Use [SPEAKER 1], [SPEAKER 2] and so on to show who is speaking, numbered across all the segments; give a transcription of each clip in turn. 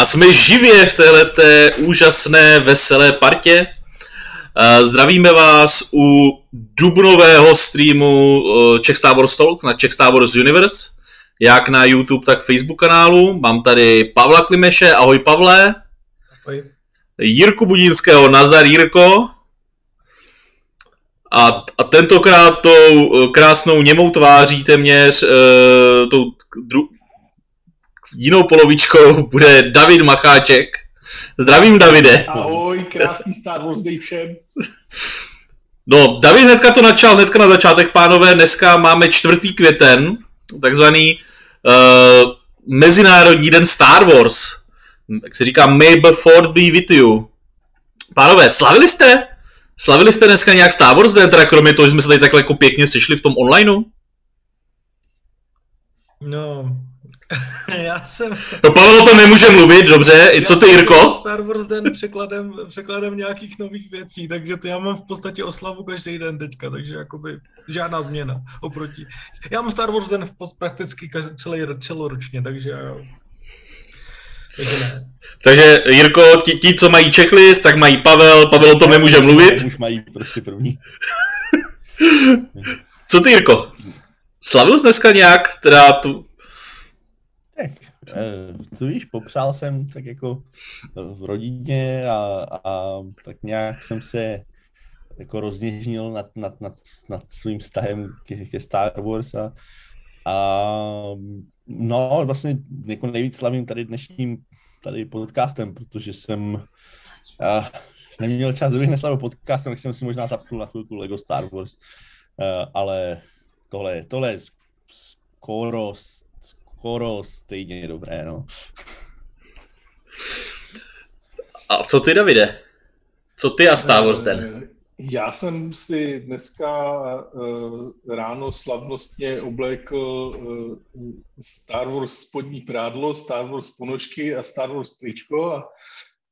[SPEAKER 1] A jsme živě v této úžasné, veselé partě. Zdravíme vás u dubnového streamu Czech Star Wars Talk na Czech Star Wars Universe, jak na YouTube, tak Facebook kanálu. Mám tady Pavla Klimeše, ahoj Pavle. Ahoj. Jirku Budínského, nazar Jirko. A, a tentokrát tou krásnou němou tváří téměř, uh, tou dru, jinou polovičkou bude David Macháček. Zdravím, Davide.
[SPEAKER 2] Ahoj, krásný Star Wars Day všem.
[SPEAKER 1] No, David hnedka to načal, hnedka na začátek, pánové, dneska máme čtvrtý květen, takzvaný uh, Mezinárodní den Star Wars. Jak se říká, May the Ford be with you. Pánové, slavili jste? Slavili jste dneska nějak Star Wars den, teda kromě toho, že jsme se tady takhle jako pěkně sešli v tom onlineu?
[SPEAKER 3] No, Já jsem...
[SPEAKER 1] No Pavel o tom nemůže mluvit, dobře. I co ty, Jirko?
[SPEAKER 3] Star Wars den překladem, překladem nějakých nových věcí, takže to já mám v podstatě oslavu každý den teďka, takže jakoby žádná změna oproti. Já mám Star Wars den v post prakticky celý, celoročně, takže
[SPEAKER 1] takže, ne. Takže Jirko, ti, ti, co mají checklist, tak mají Pavel, Pavel o tom nemůže mluvit.
[SPEAKER 4] Už mají prostě první.
[SPEAKER 1] co ty, Jirko? Slavil jsi dneska nějak, teda tu,
[SPEAKER 4] co víš, popřál jsem tak jako v rodině a, a tak nějak jsem se jako rozněžnil nad, nad, nad, nad svým vztahem ke, ke Star Wars a, a no vlastně jako nejvíc slavím tady dnešním tady podcastem, protože jsem a, neměl čas, kdybych neslavil podcastem, tak jsem si možná zapnul na chvilku Lego Star Wars, uh, ale tohle, tohle je skoro skoro stejně dobré, no.
[SPEAKER 1] A co ty, Davide? Co ty a Star Wars ten?
[SPEAKER 2] Já jsem si dneska uh, ráno slavnostně oblékl uh, Star Wars spodní prádlo, Star Wars ponožky a Star Wars tričko a,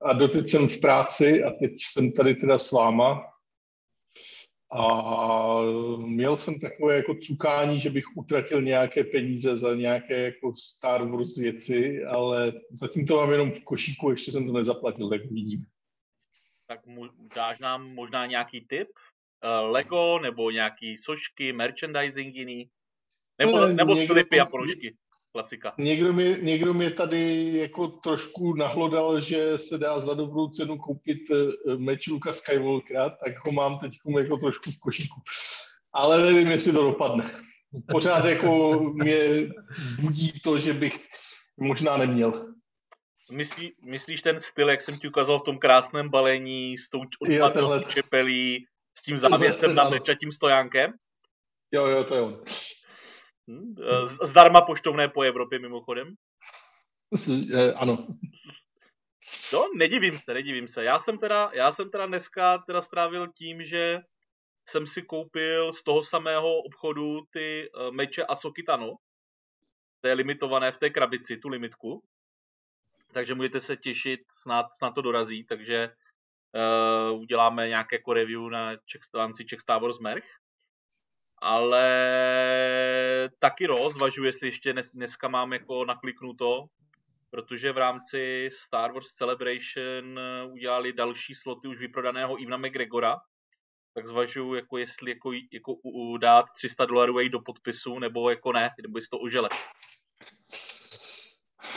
[SPEAKER 2] a doteď jsem v práci a teď jsem tady teda s váma a měl jsem takové jako cukání, že bych utratil nějaké peníze za nějaké jako Star Wars věci, ale zatím to mám jenom v košíku, ještě jsem to nezaplatil, tak vidím.
[SPEAKER 1] Tak mu, dáš nám možná nějaký tip? Uh, Lego nebo nějaký sošky, merchandising jiný? Nebo, ne, nebo slipy a ponožky? Klasika.
[SPEAKER 2] Někdo mě, někdo mě tady jako trošku nahlodal, že se dá za dobrou cenu koupit eh, meč Luka Skywalkera, tak ho mám teď jako trošku v košíku. Ale nevím, jestli to dopadne. Pořád jako mě budí to, že bych možná neměl.
[SPEAKER 1] Myslí, myslíš ten styl, jak jsem ti ukázal v tom krásném balení s tou odpadnou čepelí, s tím závěsem na meč a tím stojánkem?
[SPEAKER 2] Jo, jo, to je on.
[SPEAKER 1] Hm? Zdarma poštovné po Evropě mimochodem.
[SPEAKER 2] Eh, ano.
[SPEAKER 1] No, nedivím se, nedivím se. Já jsem teda, já jsem teda dneska teda strávil tím, že jsem si koupil z toho samého obchodu ty uh, meče Asokitano. To je limitované v té krabici, tu limitku. Takže můžete se těšit, snad, snad to dorazí, takže uh, uděláme nějaké jako review na Czech, Czech Star Wars Merch ale taky zvažuji, jestli ještě dnes, dneska mám jako nakliknuto, protože v rámci Star Wars Celebration udělali další sloty už vyprodaného Ivna McGregora, tak zvažuji, jako jestli jako, jako dát 300 dolarů do podpisu, nebo jako ne, nebo jestli to užele.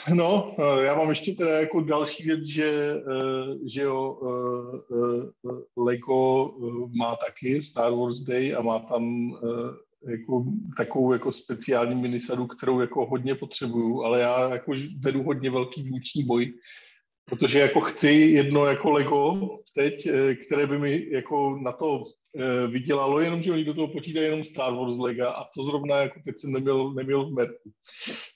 [SPEAKER 2] No, eh, já mám ještě teda jako další věc, že, eh, že jo, eh, Lego má taky Star Wars Day a má tam jako takovou jako speciální minisadu, kterou jako hodně potřebuju, ale já jako vedu hodně velký vnitřní boj, protože jako chci jedno jako Lego teď, které by mi jako na to vydělalo, jenomže oni do toho počítají jenom Star Wars Lega a to zrovna jako teď jsem neměl, neměl v merku.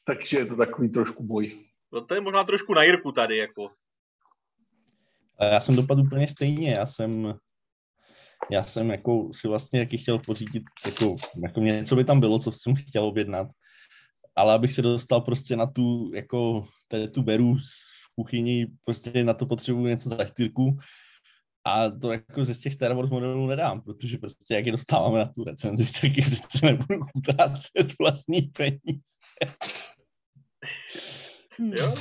[SPEAKER 2] Takže je to takový trošku boj.
[SPEAKER 1] No to je možná trošku na Jirku tady, jako.
[SPEAKER 4] Já jsem dopadl úplně stejně, já jsem já jsem jako si vlastně jaký chtěl pořídit, jako, jako něco by tam bylo, co jsem chtěl objednat, ale abych se dostal prostě na tu, jako, tu beru v kuchyni, prostě na to potřebuji něco za čtyřku, a to jako ze těch Star Wars modelů nedám, protože prostě jak je dostáváme na tu recenzi, tak je přece nebudu utrácet vlastní peníze.
[SPEAKER 1] jo.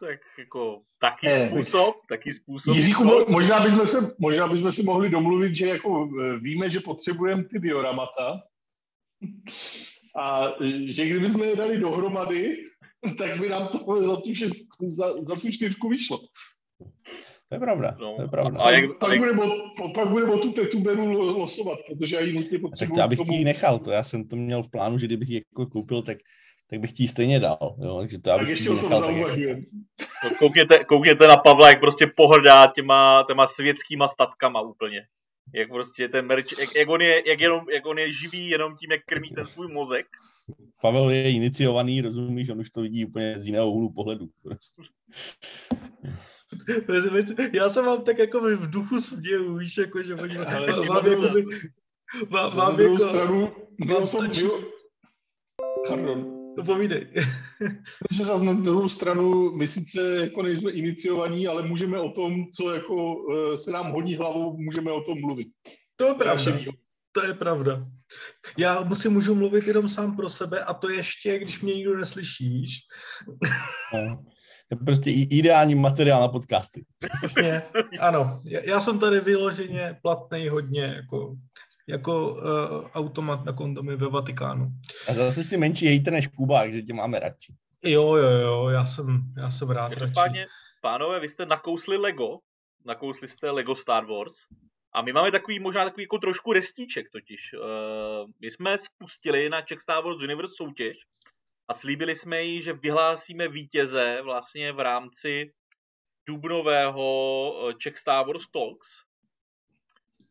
[SPEAKER 1] tak jako taky
[SPEAKER 2] Ne,
[SPEAKER 1] způsob, taky způsob.
[SPEAKER 2] Jiříku, mo- možná bychom, se, možná bychom si mohli domluvit, že jako eh, víme, že potřebujeme ty dioramata a eh, že kdybychom je dali dohromady, tak by nám to za tu, šest, za, za tu čtyřku vyšlo.
[SPEAKER 4] To je pravda,
[SPEAKER 1] No,
[SPEAKER 4] to je pravda.
[SPEAKER 1] A jak, a
[SPEAKER 2] Pak
[SPEAKER 1] jak,
[SPEAKER 2] budeme, pak budeme o tu tetu Beru lo- losovat, protože já ji nutně
[SPEAKER 4] Tak
[SPEAKER 2] potřebuji
[SPEAKER 4] to já bych
[SPEAKER 2] tomu.
[SPEAKER 4] ji nechal, to já jsem to měl v plánu, že kdybych ji jako koupil, tak, tak bych ti ji stejně dal. Jo? Takže to já
[SPEAKER 2] Tak
[SPEAKER 4] bych
[SPEAKER 2] ještě o tom
[SPEAKER 4] nechal tak,
[SPEAKER 2] zauvažujeme.
[SPEAKER 1] no, koukněte, koukněte na Pavla, jak prostě pohrdá těma, těma světskýma statkama úplně. Jak prostě ten merch, jak, jak, on je, jak, jenom, jak on je živý jenom tím, jak krmí ten svůj mozek.
[SPEAKER 4] Pavel je iniciovaný, rozumíš, on už to vidí úplně z jiného úhlu pohledu. Prostě.
[SPEAKER 3] Já jsem vám tak jako v duchu směju, víš, jako, že možná,
[SPEAKER 2] Ale druhou-
[SPEAKER 3] jako,
[SPEAKER 2] Za
[SPEAKER 3] vám
[SPEAKER 2] druhou
[SPEAKER 3] jako,
[SPEAKER 2] stranu, tom,
[SPEAKER 3] stačí-
[SPEAKER 2] Pardon.
[SPEAKER 3] to povídej.
[SPEAKER 2] Že za na druhou stranu my sice jako nejsme iniciovaní, ale můžeme o tom, co jako eh, se nám hodí hlavou, můžeme o tom mluvit.
[SPEAKER 3] To je pravda. To je pravda. Já si můžu mluvit jenom sám pro sebe a to ještě, když mě nikdo neslyší, víš?
[SPEAKER 4] No. Je prostě ideální materiál na podcasty.
[SPEAKER 3] Přesně, ano. Já, já jsem tady vyloženě platný hodně jako, jako uh, automat na kondomy ve Vatikánu.
[SPEAKER 4] A zase si menší hater než Kubák, že tě máme radši.
[SPEAKER 3] Jo, jo, jo, já jsem, já jsem rád radši.
[SPEAKER 1] Každopádně, pánové, vy jste nakousli Lego, nakousli jste Lego Star Wars a my máme takový, možná takový jako trošku restíček totiž. Uh, my jsme spustili na Czech Star Wars Universe soutěž a slíbili jsme jí, že vyhlásíme vítěze vlastně v rámci dubnového eh, Czech Star Wars Talks.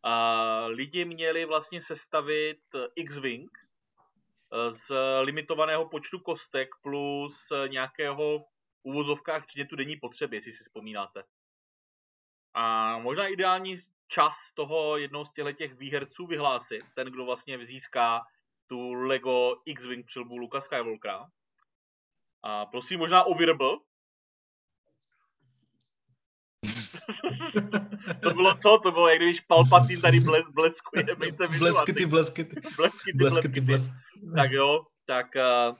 [SPEAKER 1] A lidi měli vlastně sestavit eh, X-Wing eh, z limitovaného počtu kostek plus nějakého uvozovkách předmětu denní potřeby, jestli si vzpomínáte. A možná ideální čas toho jednoho z těchto těch výherců vyhlásit, ten, kdo vlastně získá tu Lego X-Wing přilbu Luka Skywalkera. A prosím možná o virbl. to bylo co? To bylo, jak když Palpatine tady bles, bleskuje,
[SPEAKER 3] Blesky ty, blesky ty,
[SPEAKER 1] blesky ty,
[SPEAKER 3] blesky ty, blesky.
[SPEAKER 1] tak jo, tak uh,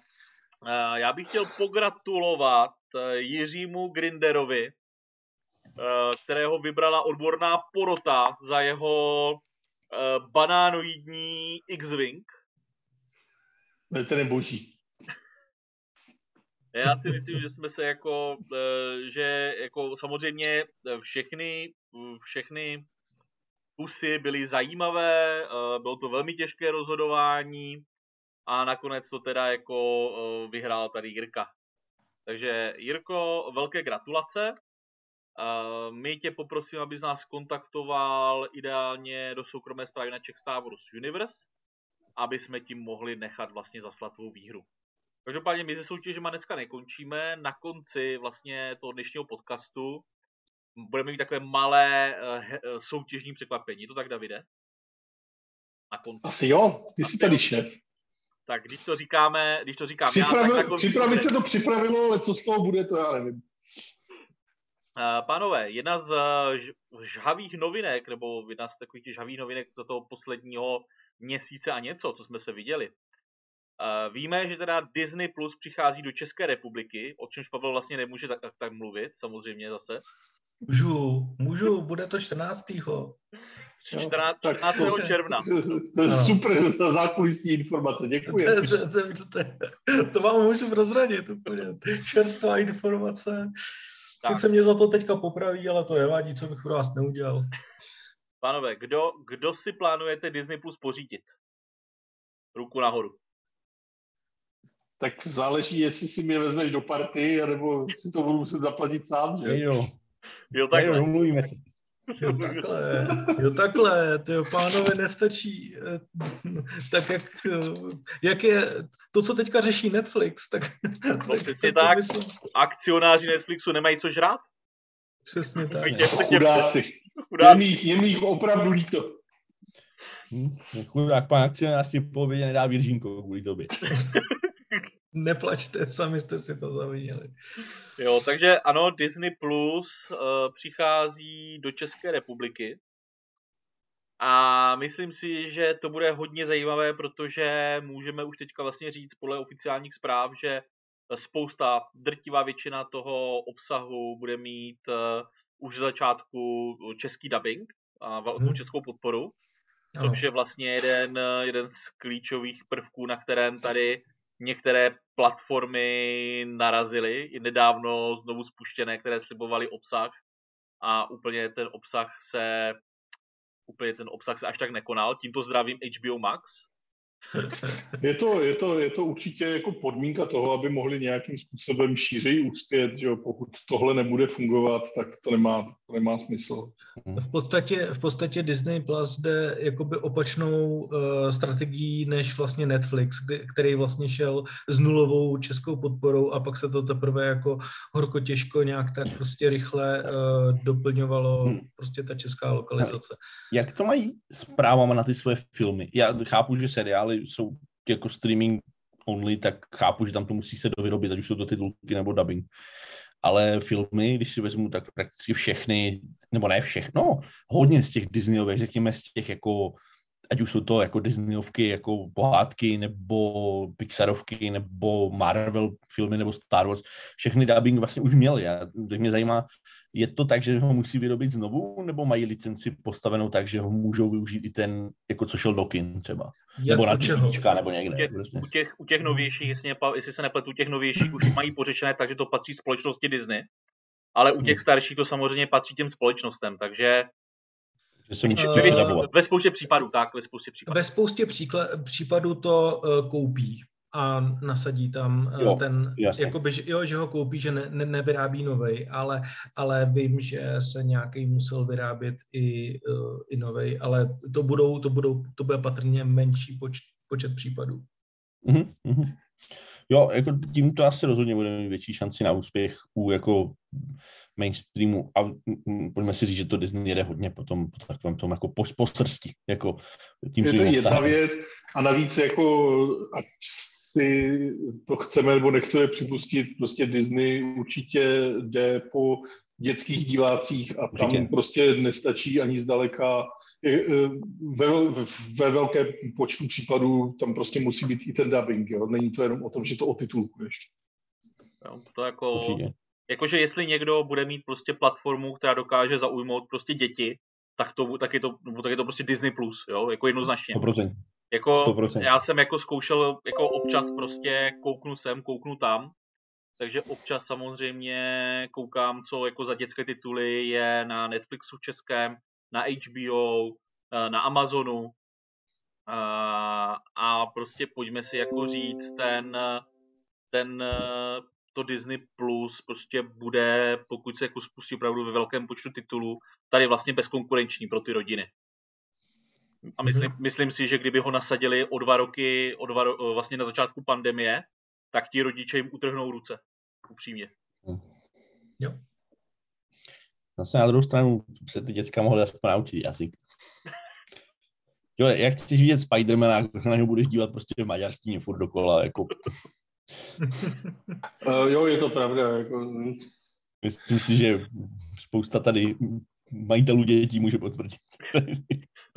[SPEAKER 1] uh, já bych chtěl pogratulovat uh, Jiřímu Grinderovi, uh, kterého vybrala odborná porota za jeho uh, banánoidní X-Wing.
[SPEAKER 2] Ne, ten je boží.
[SPEAKER 1] Já si myslím, že jsme se jako, eh, že jako samozřejmě eh, všechny, všechny kusy byly zajímavé, eh, bylo to velmi těžké rozhodování a nakonec to teda jako vyhrál tady Jirka. Takže Jirko, velké gratulace. My tě poprosím, abys nás kontaktoval ideálně do soukromé zprávy na Czech Star Wars Universe, aby jsme tím mohli nechat vlastně zaslat tvou výhru. Každopádně my se soutěžema dneska nekončíme. Na konci vlastně toho dnešního podcastu budeme mít takové malé eh, eh, soutěžní překvapení. Je to tak, Davide? Na konci.
[SPEAKER 2] Asi jo, ty jsi tady šéf.
[SPEAKER 1] Tak když to říkáme, když to říkám já, tak
[SPEAKER 2] Připravil,
[SPEAKER 1] na konci
[SPEAKER 2] připravit se to připravilo, ale co z toho bude, to já nevím.
[SPEAKER 1] Eh, Pánové, jedna z žhavých novinek, nebo jedna z takových těch žhavých novinek za toho posledního měsíce a něco, co jsme se viděli. Víme, že teda Disney Plus přichází do České republiky, o čemž Pavel vlastně nemůže tak, tak, tak mluvit, samozřejmě zase.
[SPEAKER 3] Můžu, můžu, bude to 14.
[SPEAKER 1] 14,
[SPEAKER 2] Tak
[SPEAKER 1] 14.
[SPEAKER 2] to-
[SPEAKER 1] června.
[SPEAKER 2] To je
[SPEAKER 3] Ano.
[SPEAKER 2] super za zákulisní informace,
[SPEAKER 3] To,
[SPEAKER 2] děkuji.
[SPEAKER 3] to, to, to, to vám můžu prozradit úplně. Čerstvá informace.
[SPEAKER 1] Tak.
[SPEAKER 3] Sice mě za to teďka popraví, ale to nevadí, co bych pro vás neudělal.
[SPEAKER 1] Pánové, kdo, kdo si plánujete Disney Plus pořídit? Ruku nahoru.
[SPEAKER 2] Tak záleží, jestli si mě vezmeš do party, anebo si to budu muset zaplatit sám, že?
[SPEAKER 4] Jo,
[SPEAKER 1] Jo,
[SPEAKER 4] takhle.
[SPEAKER 1] takhle.
[SPEAKER 4] domluvíme se.
[SPEAKER 3] Jo takhle, jo takhle, ty pánové nestačí, eh, tak jak, eh, jak je to, co teďka řeší Netflix, tak, tak
[SPEAKER 1] přesně
[SPEAKER 3] to
[SPEAKER 1] tak.
[SPEAKER 3] myslím.
[SPEAKER 1] Akcionáři Netflixu nemají co žrát?
[SPEAKER 3] Přesně tak.
[SPEAKER 2] Chudáci. Je
[SPEAKER 1] Chudák.
[SPEAKER 2] mi, jich- je mi jich opravdu líto.
[SPEAKER 4] Hm? Chudák pan akcionář si po obědě nedá viržínko kvůli tobě.
[SPEAKER 3] Neplačte, sami jste si to zavinili.
[SPEAKER 1] Jo, takže ano, Disney Plus uh, přichází do České republiky. A myslím si, že to bude hodně zajímavé, protože můžeme už teďka vlastně říct podle oficiálních zpráv, že spousta, drtivá většina toho obsahu bude mít uh, už z začátku český dubbing a velkou hmm. českou podporu, což je vlastně jeden, jeden z klíčových prvků, na kterém tady některé platformy narazily, i nedávno znovu spuštěné, které slibovaly obsah a úplně ten obsah se úplně ten obsah se až tak nekonal. Tímto zdravím HBO Max,
[SPEAKER 2] je to, je, to, je to určitě jako podmínka toho, aby mohli nějakým způsobem šířeji uspět, že jo? pokud tohle nebude fungovat, tak to nemá, to nemá smysl.
[SPEAKER 3] V podstatě, v podstatě Disney Plus jde jakoby opačnou uh, strategií než vlastně Netflix, který vlastně šel s nulovou českou podporou a pak se to teprve jako horko těžko nějak tak prostě rychle uh, doplňovalo hmm. prostě ta česká lokalizace.
[SPEAKER 4] Jak to mají s právama na ty své filmy? Já chápu, že seriály jsou jako streaming only, tak chápu, že tam to musí se dovyrobit, ať už jsou to titulky nebo dubbing. Ale filmy, když si vezmu, tak prakticky všechny, nebo ne všechno, hodně z těch Disneyových, řekněme z těch jako ať už jsou to jako Disneyovky, jako pohádky, nebo Pixarovky, nebo Marvel filmy, nebo Star Wars, všechny dubbing vlastně už měli. Já, tak mě zajímá, je to tak, že ho musí vyrobit znovu, nebo mají licenci postavenou tak, že ho můžou využít i ten, jako co šel do kin třeba? Jak nebo na čeho? nebo někde.
[SPEAKER 1] U těch, prostě. u těch, u těch novějších, jestli, nepa, jestli se nepletu, u těch novějších už mají pořečené tak, že to patří společnosti Disney, ale u těch hmm. starších to samozřejmě patří těm společnostem, takže
[SPEAKER 4] že se může
[SPEAKER 1] uh, ve spoustě případů, tak, ve spoustě případů.
[SPEAKER 3] Ve spoustě případů to uh, koupí a nasadí tam uh, jo, ten, jakoby, že, jo, že ho koupí, že ne, ne, nevyrábí novej, ale, ale vím, že se nějaký musel vyrábět i, uh, i novej, ale to budou, to budou, to bude patrně menší poč, počet případů.
[SPEAKER 4] Mm-hmm. Jo, jako tím to asi rozhodně bude mít větší šanci na úspěch u jako mainstreamu a pojďme si říct, že to Disney jede hodně potom po takovém tom jako po, po srsti. Jako
[SPEAKER 2] tím je to jedna věc a navíc jako ať si to chceme nebo nechceme připustit, prostě Disney určitě jde po dětských divácích a tam Určitě. prostě nestačí ani zdaleka e, ve, ve velké počtu případů tam prostě musí být i ten dubbing, jo? Není to jenom o tom, že to otitulkuješ.
[SPEAKER 1] Jo, to jako, Určitě. jakože jestli někdo bude mít prostě platformu, která dokáže zaujmout prostě děti, tak, to, tak, je, to, tak je to prostě Disney+, Plus, jo, jako jednoznačně.
[SPEAKER 4] 100%.
[SPEAKER 1] Jako, 100%. já jsem jako zkoušel, jako občas prostě kouknu sem, kouknu tam, takže občas samozřejmě koukám, co jako za dětské tituly je na Netflixu českém, na HBO, eh, na Amazonu eh, a prostě pojďme si jako říct ten, ten eh, to Disney Plus prostě bude, pokud se jako spustí opravdu ve velkém počtu titulů, tady vlastně bezkonkurenční pro ty rodiny. A myslím, mm-hmm. myslím si, že kdyby ho nasadili o dva roky, o dva, vlastně na začátku pandemie, tak ti rodiče jim utrhnou ruce. Upřímně.
[SPEAKER 3] Hm. Jo.
[SPEAKER 4] Zase na druhou stranu se ty děcka mohly aspoň naučit jazyk. Jo, jak chceš vidět Spidermana, tak na něho budeš dívat prostě v maďarštině furt dokola, jako...
[SPEAKER 2] uh, jo, je to pravda, jako...
[SPEAKER 4] Myslím si, že spousta tady majitelů dětí může potvrdit.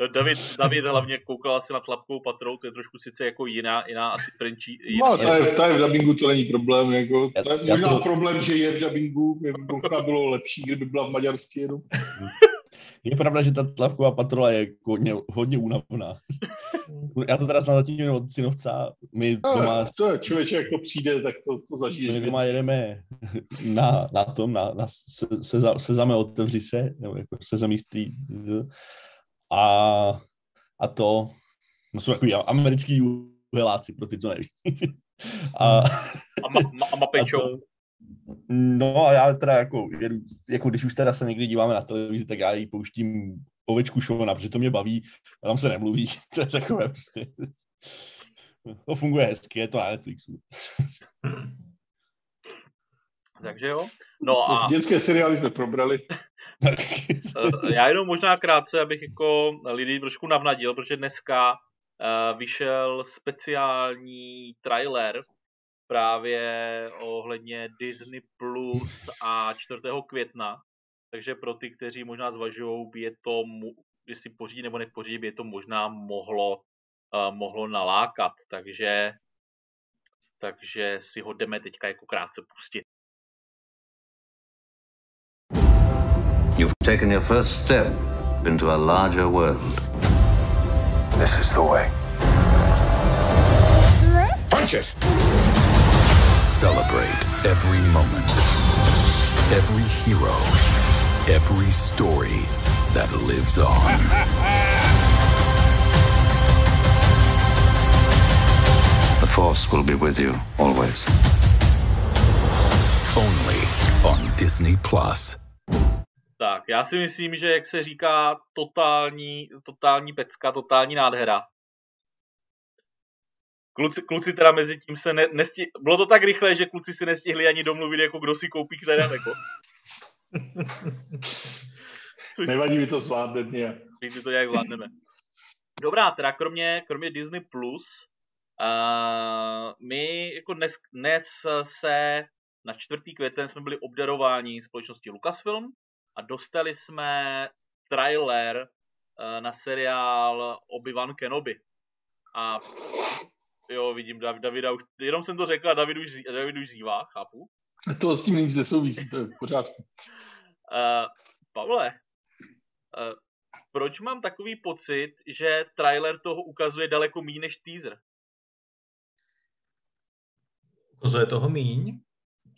[SPEAKER 1] David, David hlavně koukal asi na tlapkou patrou, to je trošku sice jako jiná, jiná asi Frenčí.
[SPEAKER 2] No, to je, to je v dubbingu, to není problém. Jako, to je možná to... problém, že je v dubbingu, by bylo lepší, kdyby byla v maďarské jenom.
[SPEAKER 4] Je pravda, že ta tlapková patrola je hodně, hodně únavná. Já to teda snad zatím od synovca. My
[SPEAKER 2] doma, to je člověk, jak to přijde, tak to, to zažiješ.
[SPEAKER 4] My doma jedeme na, na tom, na, na se, se, se zame otevři se, nebo jako se zamístí. A, a to no jsou takový americký uheláci, pro ty, co neví.
[SPEAKER 1] a, a, ma, ma, a mapečou.
[SPEAKER 4] No a já teda jako, jako když už teda se někdy díváme na televizi, tak já ji pouštím ovečku Šona, protože to mě baví a tam se nemluví. To je takové prostě. To funguje hezky, je to na Netflixu.
[SPEAKER 1] Takže jo. No a...
[SPEAKER 2] Dětské seriály jsme probrali.
[SPEAKER 1] Eh, já jenom možná krátce, abych jako lidi trošku navnadil, protože dneska uh, vyšel speciální trailer právě ohledně Disney Plus a 4. května. Takže pro ty, kteří možná zvažují, by je to, jestli pořídí nebo nepořídí, by je to možná mohlo, uh, mohlo nalákat. Takže takže si ho jdeme teďka jako krátce pustit.
[SPEAKER 5] Taken your first step into a larger world.
[SPEAKER 6] This is the way.
[SPEAKER 5] Punch it!
[SPEAKER 6] Celebrate every moment, every hero, every story that lives on.
[SPEAKER 5] The Force will be with you always.
[SPEAKER 6] Only on Disney Plus.
[SPEAKER 1] Tak, já si myslím, že jak se říká, totální, totální pecka, totální nádhera. Kluci, kluci teda mezi tím se ne, nesti... Bylo to tak rychle, že kluci si nestihli ani domluvit, jako kdo si koupí které jako. Což
[SPEAKER 2] Nevadí, my to zvládneme nějak.
[SPEAKER 1] my to nějak zvládneme. Dobrá, teda kromě, kromě Disney+, Plus, uh, my jako dnes, dnes se na 4. květen jsme byli obdarováni společností Lucasfilm a dostali jsme trailer uh, na seriál Obi-Wan Kenobi. A jo, vidím Dav- Davida už, jenom jsem to řekl a David už, zí- David už zívá, chápu.
[SPEAKER 2] To s tím nic nesouvisí, to je v pořádku.
[SPEAKER 1] Uh, Pavle, uh, proč mám takový pocit, že trailer toho ukazuje daleko méně než teaser?
[SPEAKER 3] Ukazuje toho míň?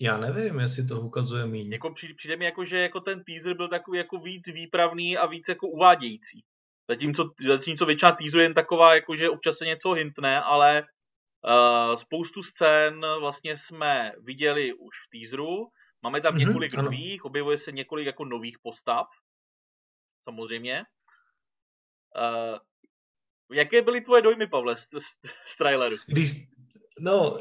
[SPEAKER 3] Já nevím, jestli to ukazuje míň.
[SPEAKER 1] Jako přijde, přijde mi jako, že jako ten teaser byl takový jako víc výpravný a víc jako uvádějící. Zatímco, zatímco většina teaseru je jen taková, jako že občas se něco hintne, ale uh, spoustu scén vlastně jsme viděli už v teaseru. Máme tam
[SPEAKER 3] Mhm,
[SPEAKER 1] několik
[SPEAKER 3] ano.
[SPEAKER 1] nových, objevuje se několik jako nových postav. Samozřejmě. Uh, jaké byly tvoje dojmy, Pavle, z, z, z traileru?
[SPEAKER 3] Když, no,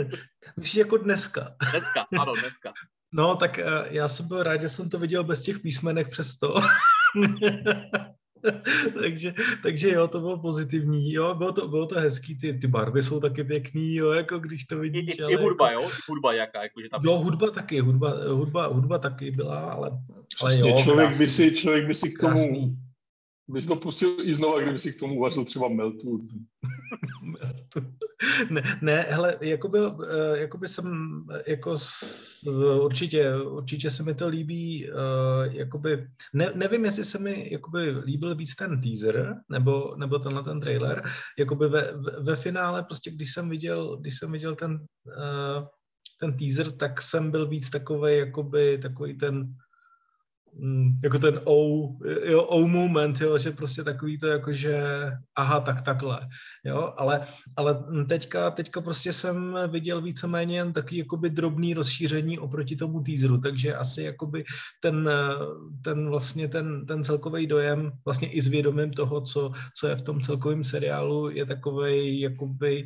[SPEAKER 3] myslíš jako dneska.
[SPEAKER 1] Dneska, ano, dneska.
[SPEAKER 3] No, tak eh, já jsem byl rád, že jsem to viděl bez těch písmenek přesto. takže, takže jo, to bylo pozitivní, jo, bylo to, bylo to hezký, ty, ty barvy jsou taky pěkný, jo, jako když to
[SPEAKER 1] I,
[SPEAKER 3] vidíš.
[SPEAKER 1] i,
[SPEAKER 3] ale
[SPEAKER 1] i hudba,
[SPEAKER 3] jako,
[SPEAKER 1] jo? Hudba jaká, jakože tam...
[SPEAKER 3] Jo, hudba taky, hudba, hudba, hudba taky byla, ale, ale jo,
[SPEAKER 2] člověk,
[SPEAKER 3] krásný,
[SPEAKER 2] by si, člověk by si k tomu,
[SPEAKER 3] krásný.
[SPEAKER 2] by si to pustil i znova, kdyby si k tomu uvařil třeba meltu.
[SPEAKER 3] ne, ne, hele, jakoby, eh, jakoby jsem, eh, jako určitě, určitě se mi to líbí, eh, jakoby, ne, nevím, jestli se mi jakoby líbil víc ten teaser, nebo, nebo tenhle ten trailer, jakoby ve, ve, finále prostě, když jsem viděl, když jsem viděl ten, ten teaser, tak jsem byl víc takový, jakoby, takový ten, jako ten oh, jo, oh moment, jo, že prostě takový to jako, že aha, tak takhle, jo, ale, ale teďka, teďka prostě jsem viděl víceméně jen takový jakoby drobný rozšíření oproti tomu teaseru, takže asi jakoby ten, ten vlastně ten, ten celkový dojem, vlastně i s vědomím toho, co, co je v tom celkovém seriálu, je takovej jakoby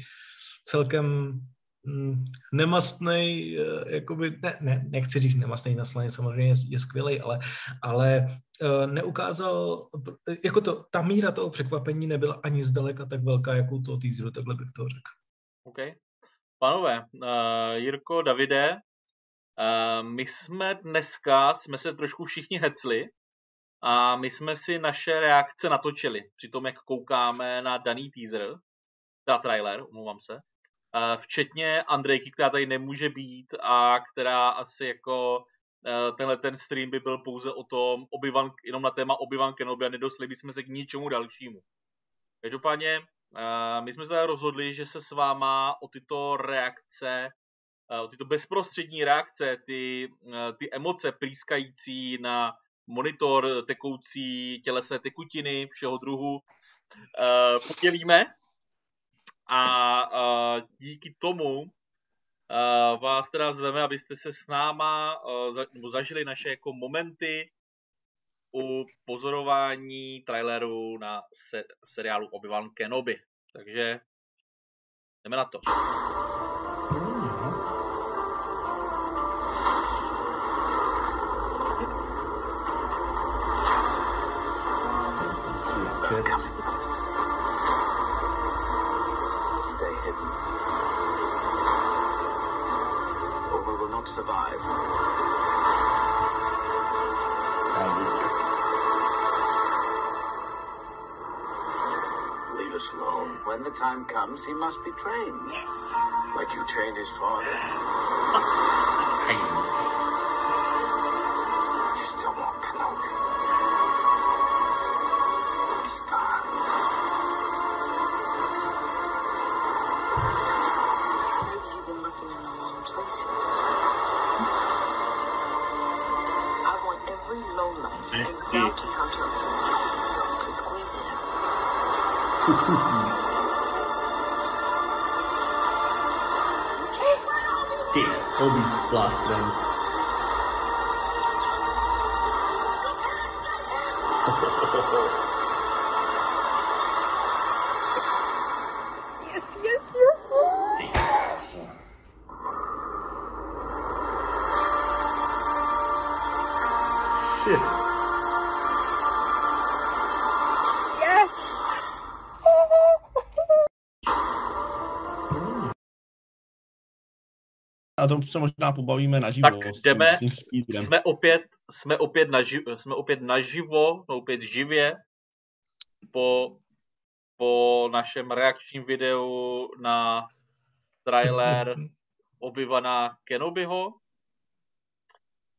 [SPEAKER 3] celkem mm, nemastnej, eh, jakoby, ne, ne, nechci říct nemastnej, naslaný samozřejmě je, je skvělý, ale, ale eh, neukázal, jako to, ta míra toho překvapení nebyla ani zdaleka tak velká, jako u toho teaseru, takhle bych to řekl.
[SPEAKER 1] OK. Pánové, uh, Jirko, Davide, uh, my jsme dneska, jsme se trošku všichni hecli a my jsme si naše reakce natočili při tom, jak koukáme na daný teaser, teda trailer, omlouvám se, včetně Andrejky, která tady nemůže být a která asi jako uh, tenhle ten stream by byl pouze o tom, obyvan, jenom na téma Obi-Wan Kenobi a nedostali bychom se k ničemu dalšímu. Každopádně uh, my jsme se rozhodli, že se s váma o tyto reakce, uh, o tyto bezprostřední reakce, ty, ty emoce prýskající na monitor, tekoucí tělesné tekutiny všeho druhu, uh, podělíme a díky tomu vás teda zveme, abyste se s náma zažili naše jako momenty u pozorování traileru na se, seriálu Obi-Wan Kenobi. Takže jdeme na to.
[SPEAKER 7] Survive. Leave us alone. When the time comes, he must be trained.
[SPEAKER 8] Yes, yes,
[SPEAKER 7] Like you trained his father.
[SPEAKER 4] A tom se možná pobavíme naživo.
[SPEAKER 1] Tak jdeme. Jsme opět, jsme opět, naži, jsme opět naživo, no opět živě po, po našem reakčním videu na trailer Obi-Wana Kenobiho.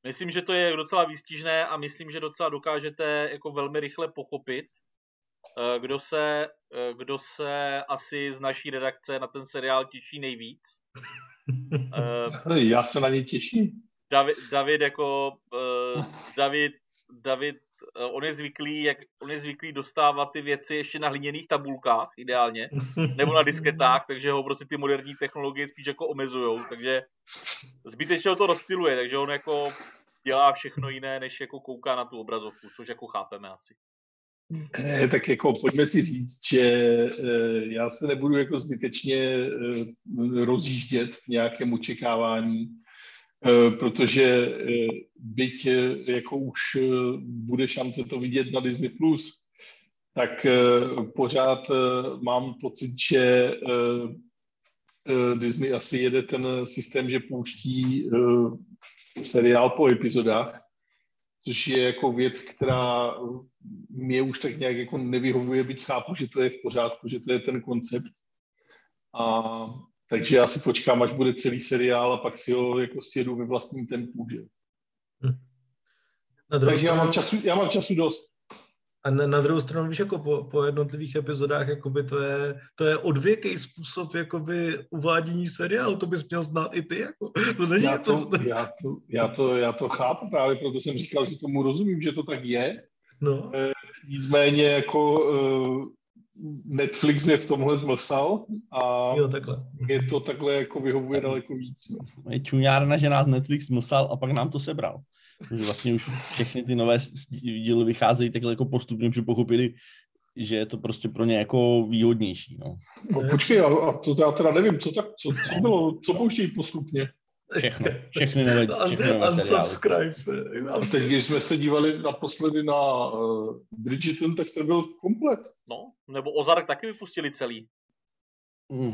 [SPEAKER 1] Myslím, že to je docela výstižné a myslím, že docela dokážete jako velmi rychle pochopit, eh, kdo se, eh, kdo se asi z naší redakce na ten seriál těší nejvíc. Eh,
[SPEAKER 2] Já se na ně těším.
[SPEAKER 1] David, David jako uh, David, David uh, on je zvyklý, jak, on je zvyklý dostávat ty věci ještě na hliněných tabulkách ideálně, nebo na disketách, takže ho prostě ty moderní technologie spíš jako omezujou, takže zbytečně ho to rozptiluje, takže on jako dělá všechno jiné, než jako kouká na tu obrazovku, což jako chápeme asi.
[SPEAKER 2] Eh, Tak jako pojďme si říct, že eh, já se nebudu jako zbytečně eh, rozjíždět v nějakém očekávání, protože byť jako už bude šance to vidět na Disney+, Plus, tak pořád mám pocit, že Disney asi jede ten systém, že pouští seriál po epizodách, což je jako věc, která mě už tak nějak jako nevyhovuje, byť chápu, že to je v pořádku, že to je ten koncept. A takže já si počkám, až bude celý seriál a pak si ho jako sjedu ve vlastním tempu. Že?
[SPEAKER 3] Na druhou
[SPEAKER 2] Takže já mám, času, já mám času dost.
[SPEAKER 3] A na, na druhou stranu, víš, jako po, po jednotlivých epizodách, jakoby to je, to je odvěký způsob jakoby uvádění seriálu, to bys měl znát i ty, jako. To není
[SPEAKER 2] Já
[SPEAKER 3] to,
[SPEAKER 2] to, já, to, já, to, já to chápu právě, proto jsem říkal, že tomu rozumím, že to tak je.
[SPEAKER 3] no.
[SPEAKER 2] Nicméně jako uh, Netflix mě v tomhle zmlsal a
[SPEAKER 3] Jo, takhle.
[SPEAKER 2] mě to takhle jako vyhovuje daleko víc.
[SPEAKER 4] Je čuňárna, že nás Netflix mlsal a pak nám to sebral. Protože vlastně už všechny ty nové díly vycházejí takhle jako postupně, protože pochopili, že je to prostě pro ně jako výhodnější. No.
[SPEAKER 2] No, počkej, a, a to já teda nevím, co, tak, co, co bylo, co pouštějí postupně.
[SPEAKER 4] Všechno. Všechny nové, všechny nové seriály.
[SPEAKER 2] A teď, když jsme se dívali naposledy na uh, Bridgerton, tak to byl komplet.
[SPEAKER 1] No, nebo Ozark taky vypustili celý.
[SPEAKER 4] Mm.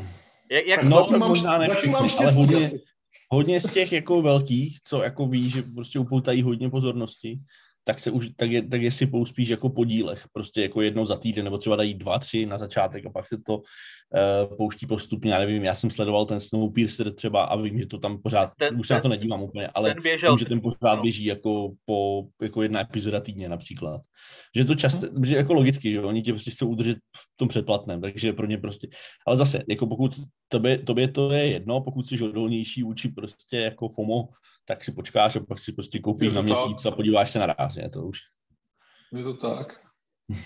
[SPEAKER 1] Jak, jak
[SPEAKER 4] No,
[SPEAKER 1] to?
[SPEAKER 4] tak možná ne
[SPEAKER 2] zatím mám
[SPEAKER 4] ale hodně-
[SPEAKER 2] asi.
[SPEAKER 4] Hodně z těch jako velkých, co jako ví, že prostě upoutají hodně pozornosti, tak se už, tak je, tak je si pouspíš jako po dílech, prostě jako jednou za týden, nebo třeba dají dva, tři na začátek a pak se to uh, pouští postupně, já nevím, já jsem sledoval ten Snowpiercer třeba a vím, že to tam pořád,
[SPEAKER 1] Ten-
[SPEAKER 4] ten, už se na to
[SPEAKER 1] ten-
[SPEAKER 4] nedívám úplně, ale
[SPEAKER 1] ten běžel.
[SPEAKER 4] vím, že ten pořád
[SPEAKER 1] no.
[SPEAKER 4] běží jako po, jako jedna epizoda týdně například. Že to často, že jako logicky, že oni tě prostě chcou udržet v tom předplatném, takže pro ně prostě, ale zase, jako pokud tobě, tobě to je jedno, pokud jsi odolnější vůči prostě jako FOMO, tak si počkáš a pak si prostě koupíš na
[SPEAKER 2] tak.
[SPEAKER 4] měsíc a podíváš se naraz, je to už.
[SPEAKER 2] Je to tak.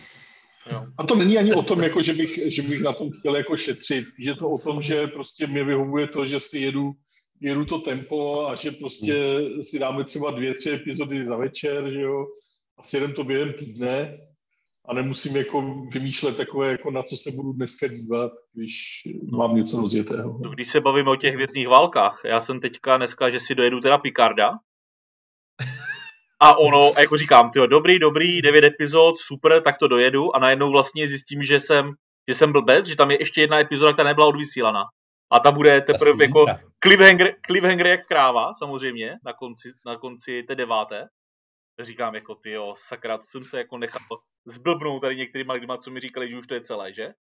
[SPEAKER 1] Jo.
[SPEAKER 2] A to není ani o tom, jako, že, bych, že bych na tom chtěl jako šetřit. Je to o tom, že prostě mě vyhovuje to, že si jedu, jedu to tempo a že prostě si dáme třeba dvě, tři epizody za večer, že jo, a sjedem to během týdne a nemusím jako vymýšlet takové, jako na co se budu dneska dívat, když mám něco rozjetého.
[SPEAKER 1] No, Když se bavíme o těch věcných válkách, já jsem teďka dneska, že si dojedu teda Picarda. A ono, a jako říkám, tyjo, dobrý, dobrý, devět epizod, super, tak to dojedu a najednou vlastně zjistím, že jsem, že jsem blbec, že tam je ještě jedna epizoda, která nebyla odvysílaná. A ta bude teprve jako cliffhanger, cliffhanger jak kráva, samozřejmě, na konci, na konci té deváté. Říkám jako, ty jo, sakra, to jsem se jako nechal zblbnout tady některýma lidma, co mi říkali, že už to je celé, že?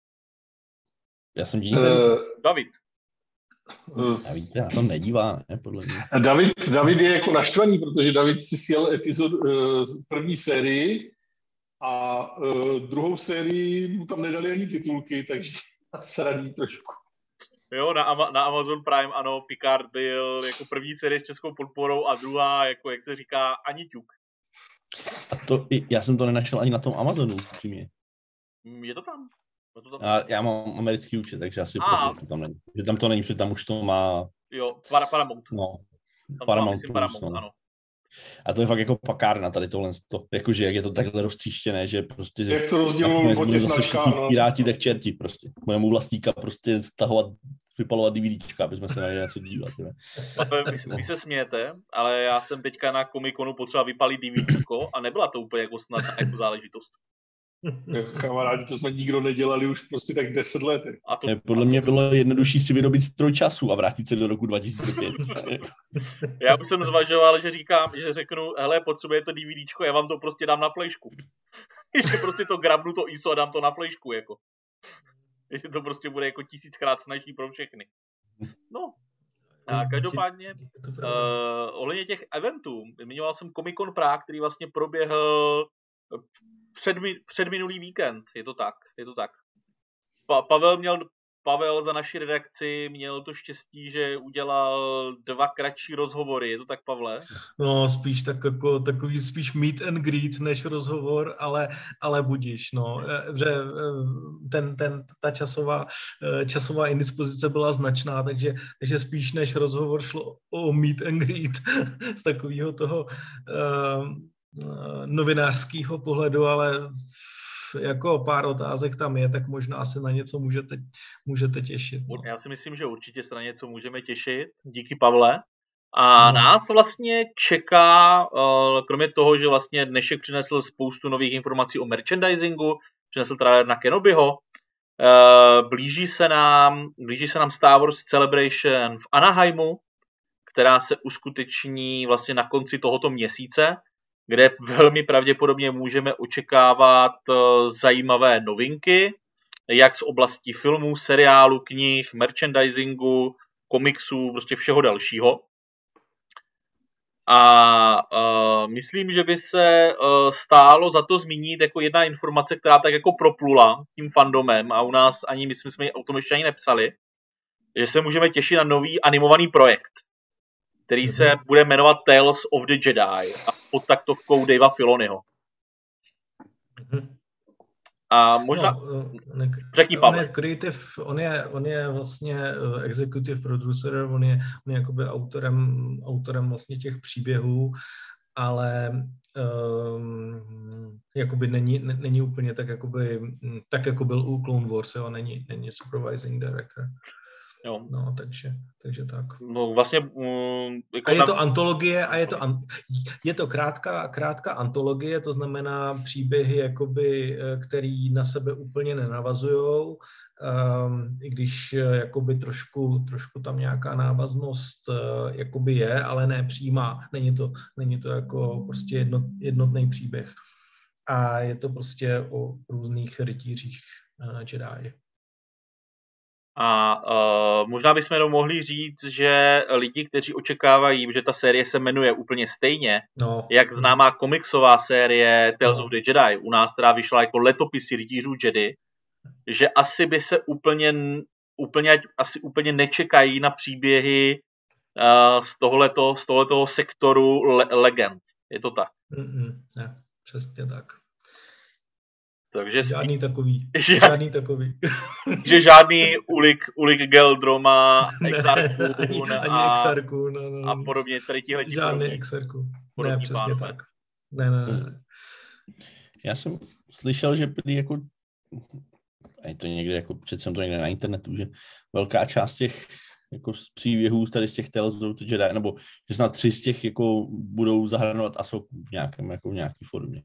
[SPEAKER 4] Já jsem divný.
[SPEAKER 2] Uh,
[SPEAKER 1] David,
[SPEAKER 4] A víte, na to nedívá, ne, podle mě.
[SPEAKER 2] David, David je jako naštvaný, protože David si sjel epizod, uh, první sérii a uh, druhou sérii mu tam nedali ani titulky, takže sraný trošku.
[SPEAKER 1] Jo, na, Ama- na Amazon Prime, ano, Picard byl jako první série s českou podporou a druhá, jako jak se říká, ani ťuk.
[SPEAKER 4] A to, já jsem to nenašel ani na tom Amazonu, upřímně.
[SPEAKER 1] Mm, Je to tam? Je to tam?
[SPEAKER 4] Já, já mám americký účet, takže asi
[SPEAKER 1] A.
[SPEAKER 4] proto to tam není. Že tam to není, protože tam už to má,
[SPEAKER 1] Jo, Para, Paramount.
[SPEAKER 4] no,
[SPEAKER 1] Tam to má,
[SPEAKER 4] Paramount
[SPEAKER 1] myslím, Paramount,
[SPEAKER 4] no.
[SPEAKER 1] ano.
[SPEAKER 4] A to je fakt jako pakárna tady tohle, to, jakože jak je to takhle roztříštěné, že prostě...
[SPEAKER 2] Jak to rozdělují po těch značkách, no.
[SPEAKER 4] Piráti, tak čerti prostě. Budeme u vlastníka prostě stahovat, vypalovat DVDčka, aby jsme se na ně něco dívat.
[SPEAKER 1] Ale Vy, vy se smějete, ale já jsem teďka na Comic-Conu potřeba vypalit DVDčko a nebyla to úplně jako snadná jako záležitost.
[SPEAKER 2] Jako kamarádi, to jsme nikdo nedělali už prostě tak 10 let.
[SPEAKER 1] A to,
[SPEAKER 4] Podle mě bylo jednodušší si vyrobit stroj času a vrátit se do roku 2005.
[SPEAKER 1] Já už jsem zvažoval, že říkám, že řeknu, hele, potřebuje to DVDčko, já vám to prostě dám na flešku. že prostě to grabnu to ISO a dám to na flešku, jako. Že to prostě bude jako tisíckrát snažší pro všechny. No. A každopádně,
[SPEAKER 3] to pravda.
[SPEAKER 1] uh, ohledně těch eventů, zmiňoval jsem Comic Con Prague, který vlastně proběhl předmi, předminulý víkend, je to tak, je to tak. Pa, Pavel měl Pavel za naši redakci měl to štěstí, že udělal dva kratší rozhovory. Je to tak, Pavle?
[SPEAKER 3] No, spíš tak jako, takový spíš meet and greet než rozhovor, ale, ale budíš, no. Eh, Že eh, ten, ten, ta časová, eh, časová indispozice byla značná, takže, takže spíš než rozhovor šlo o meet and greet z takového toho novinářského pohledu, ale jako pár otázek tam je, tak možná se na něco můžete, můžete těšit. No.
[SPEAKER 1] Já si myslím, že určitě se na něco můžeme těšit. Díky, Pavle. A
[SPEAKER 3] No.
[SPEAKER 1] nás vlastně čeká, eh, kromě toho, že vlastně dnešek přinesl spoustu nových informací o merchandisingu, přinesl trailer na Kenobiho, eh, blíží se nám, blíží se nám Star Wars Celebration v Anaheimu, která se uskuteční vlastně na konci tohoto měsíce, kde velmi pravděpodobně můžeme očekávat eh, zajímavé novinky, jak z oblasti filmů, seriálu, knih, merchandisingu, komiksů, prostě všeho dalšího. A uh, myslím, že by se uh, stálo za to zmínit jako jedna informace, která tak jako proplula tím fandomem a u nás ani, myslím, jsme o tom ještě ani nepsali, že se můžeme těšit na nový animovaný projekt, který se
[SPEAKER 3] Mhm.
[SPEAKER 1] bude jmenovat Tales of the Jedi a pod taktovkou Davea Filoniho.
[SPEAKER 3] Mhm.
[SPEAKER 1] A možná,
[SPEAKER 3] No, on je,
[SPEAKER 1] Řekni,
[SPEAKER 3] on je creative, on je, on je vlastně eh, executive producer, on je, on je jakoby autorem, autorem vlastně těch příběhů, ale um, jakoby není, ne- není úplně tak, jakoby, tak jako byl u Clone Wars, jo, není, není supervising director.
[SPEAKER 1] Jo,
[SPEAKER 3] No, takže, takže tak.
[SPEAKER 1] no vlastně um, jako
[SPEAKER 3] A je
[SPEAKER 1] na-
[SPEAKER 3] to antologie a je to, an, je to krátká, krátká antologie, to znamená příběhy, jakoby, eh, který na sebe úplně nenavazují, um, i když eh, jakoby trošku, trošku tam nějaká návaznost uh, jakoby je, ale ne přímá. Není to, není to jako prostě jedno, jednotný příběh. A je to prostě o různých rytířích uh, Jedi.
[SPEAKER 1] A uh, možná bychom jenom mohli říct, že lidi, kteří očekávají, že ta série se jmenuje úplně stejně,
[SPEAKER 3] No,
[SPEAKER 1] jak známá komiksová série Tales
[SPEAKER 3] No.
[SPEAKER 1] of the Jedi, u nás která vyšla jako letopisy rytířů Jedi, že asi by se úplně, úplně, asi úplně nečekají na příběhy uh, z tohoto, z sektoru le- legend. Je to tak.
[SPEAKER 3] mm-mm, ne, přesně tak.
[SPEAKER 1] Takže
[SPEAKER 3] Žádný takový.
[SPEAKER 1] Žádný.
[SPEAKER 3] Žádný takový.
[SPEAKER 1] že žádný Ulik, Ulik Geldroma,
[SPEAKER 3] Ne,
[SPEAKER 1] Exarchun
[SPEAKER 3] ani, ani
[SPEAKER 1] a,
[SPEAKER 3] Exarku, no, no,
[SPEAKER 1] a podobně, tady tihle ti
[SPEAKER 3] Žádný
[SPEAKER 1] podobní.
[SPEAKER 3] Exarku. Ne, přesně
[SPEAKER 1] pánové.
[SPEAKER 3] tak. Ne, ne, ne.
[SPEAKER 4] Já jsem slyšel, že prý jako, a je to někde, jako, přece jsem to někde na internetu, že velká část těch jako z příběhů tady z těch Tales of the Jedi, nebo že snad tři z těch jako budou zahrnovat Asoku v nějakém, jako v nějaký formě.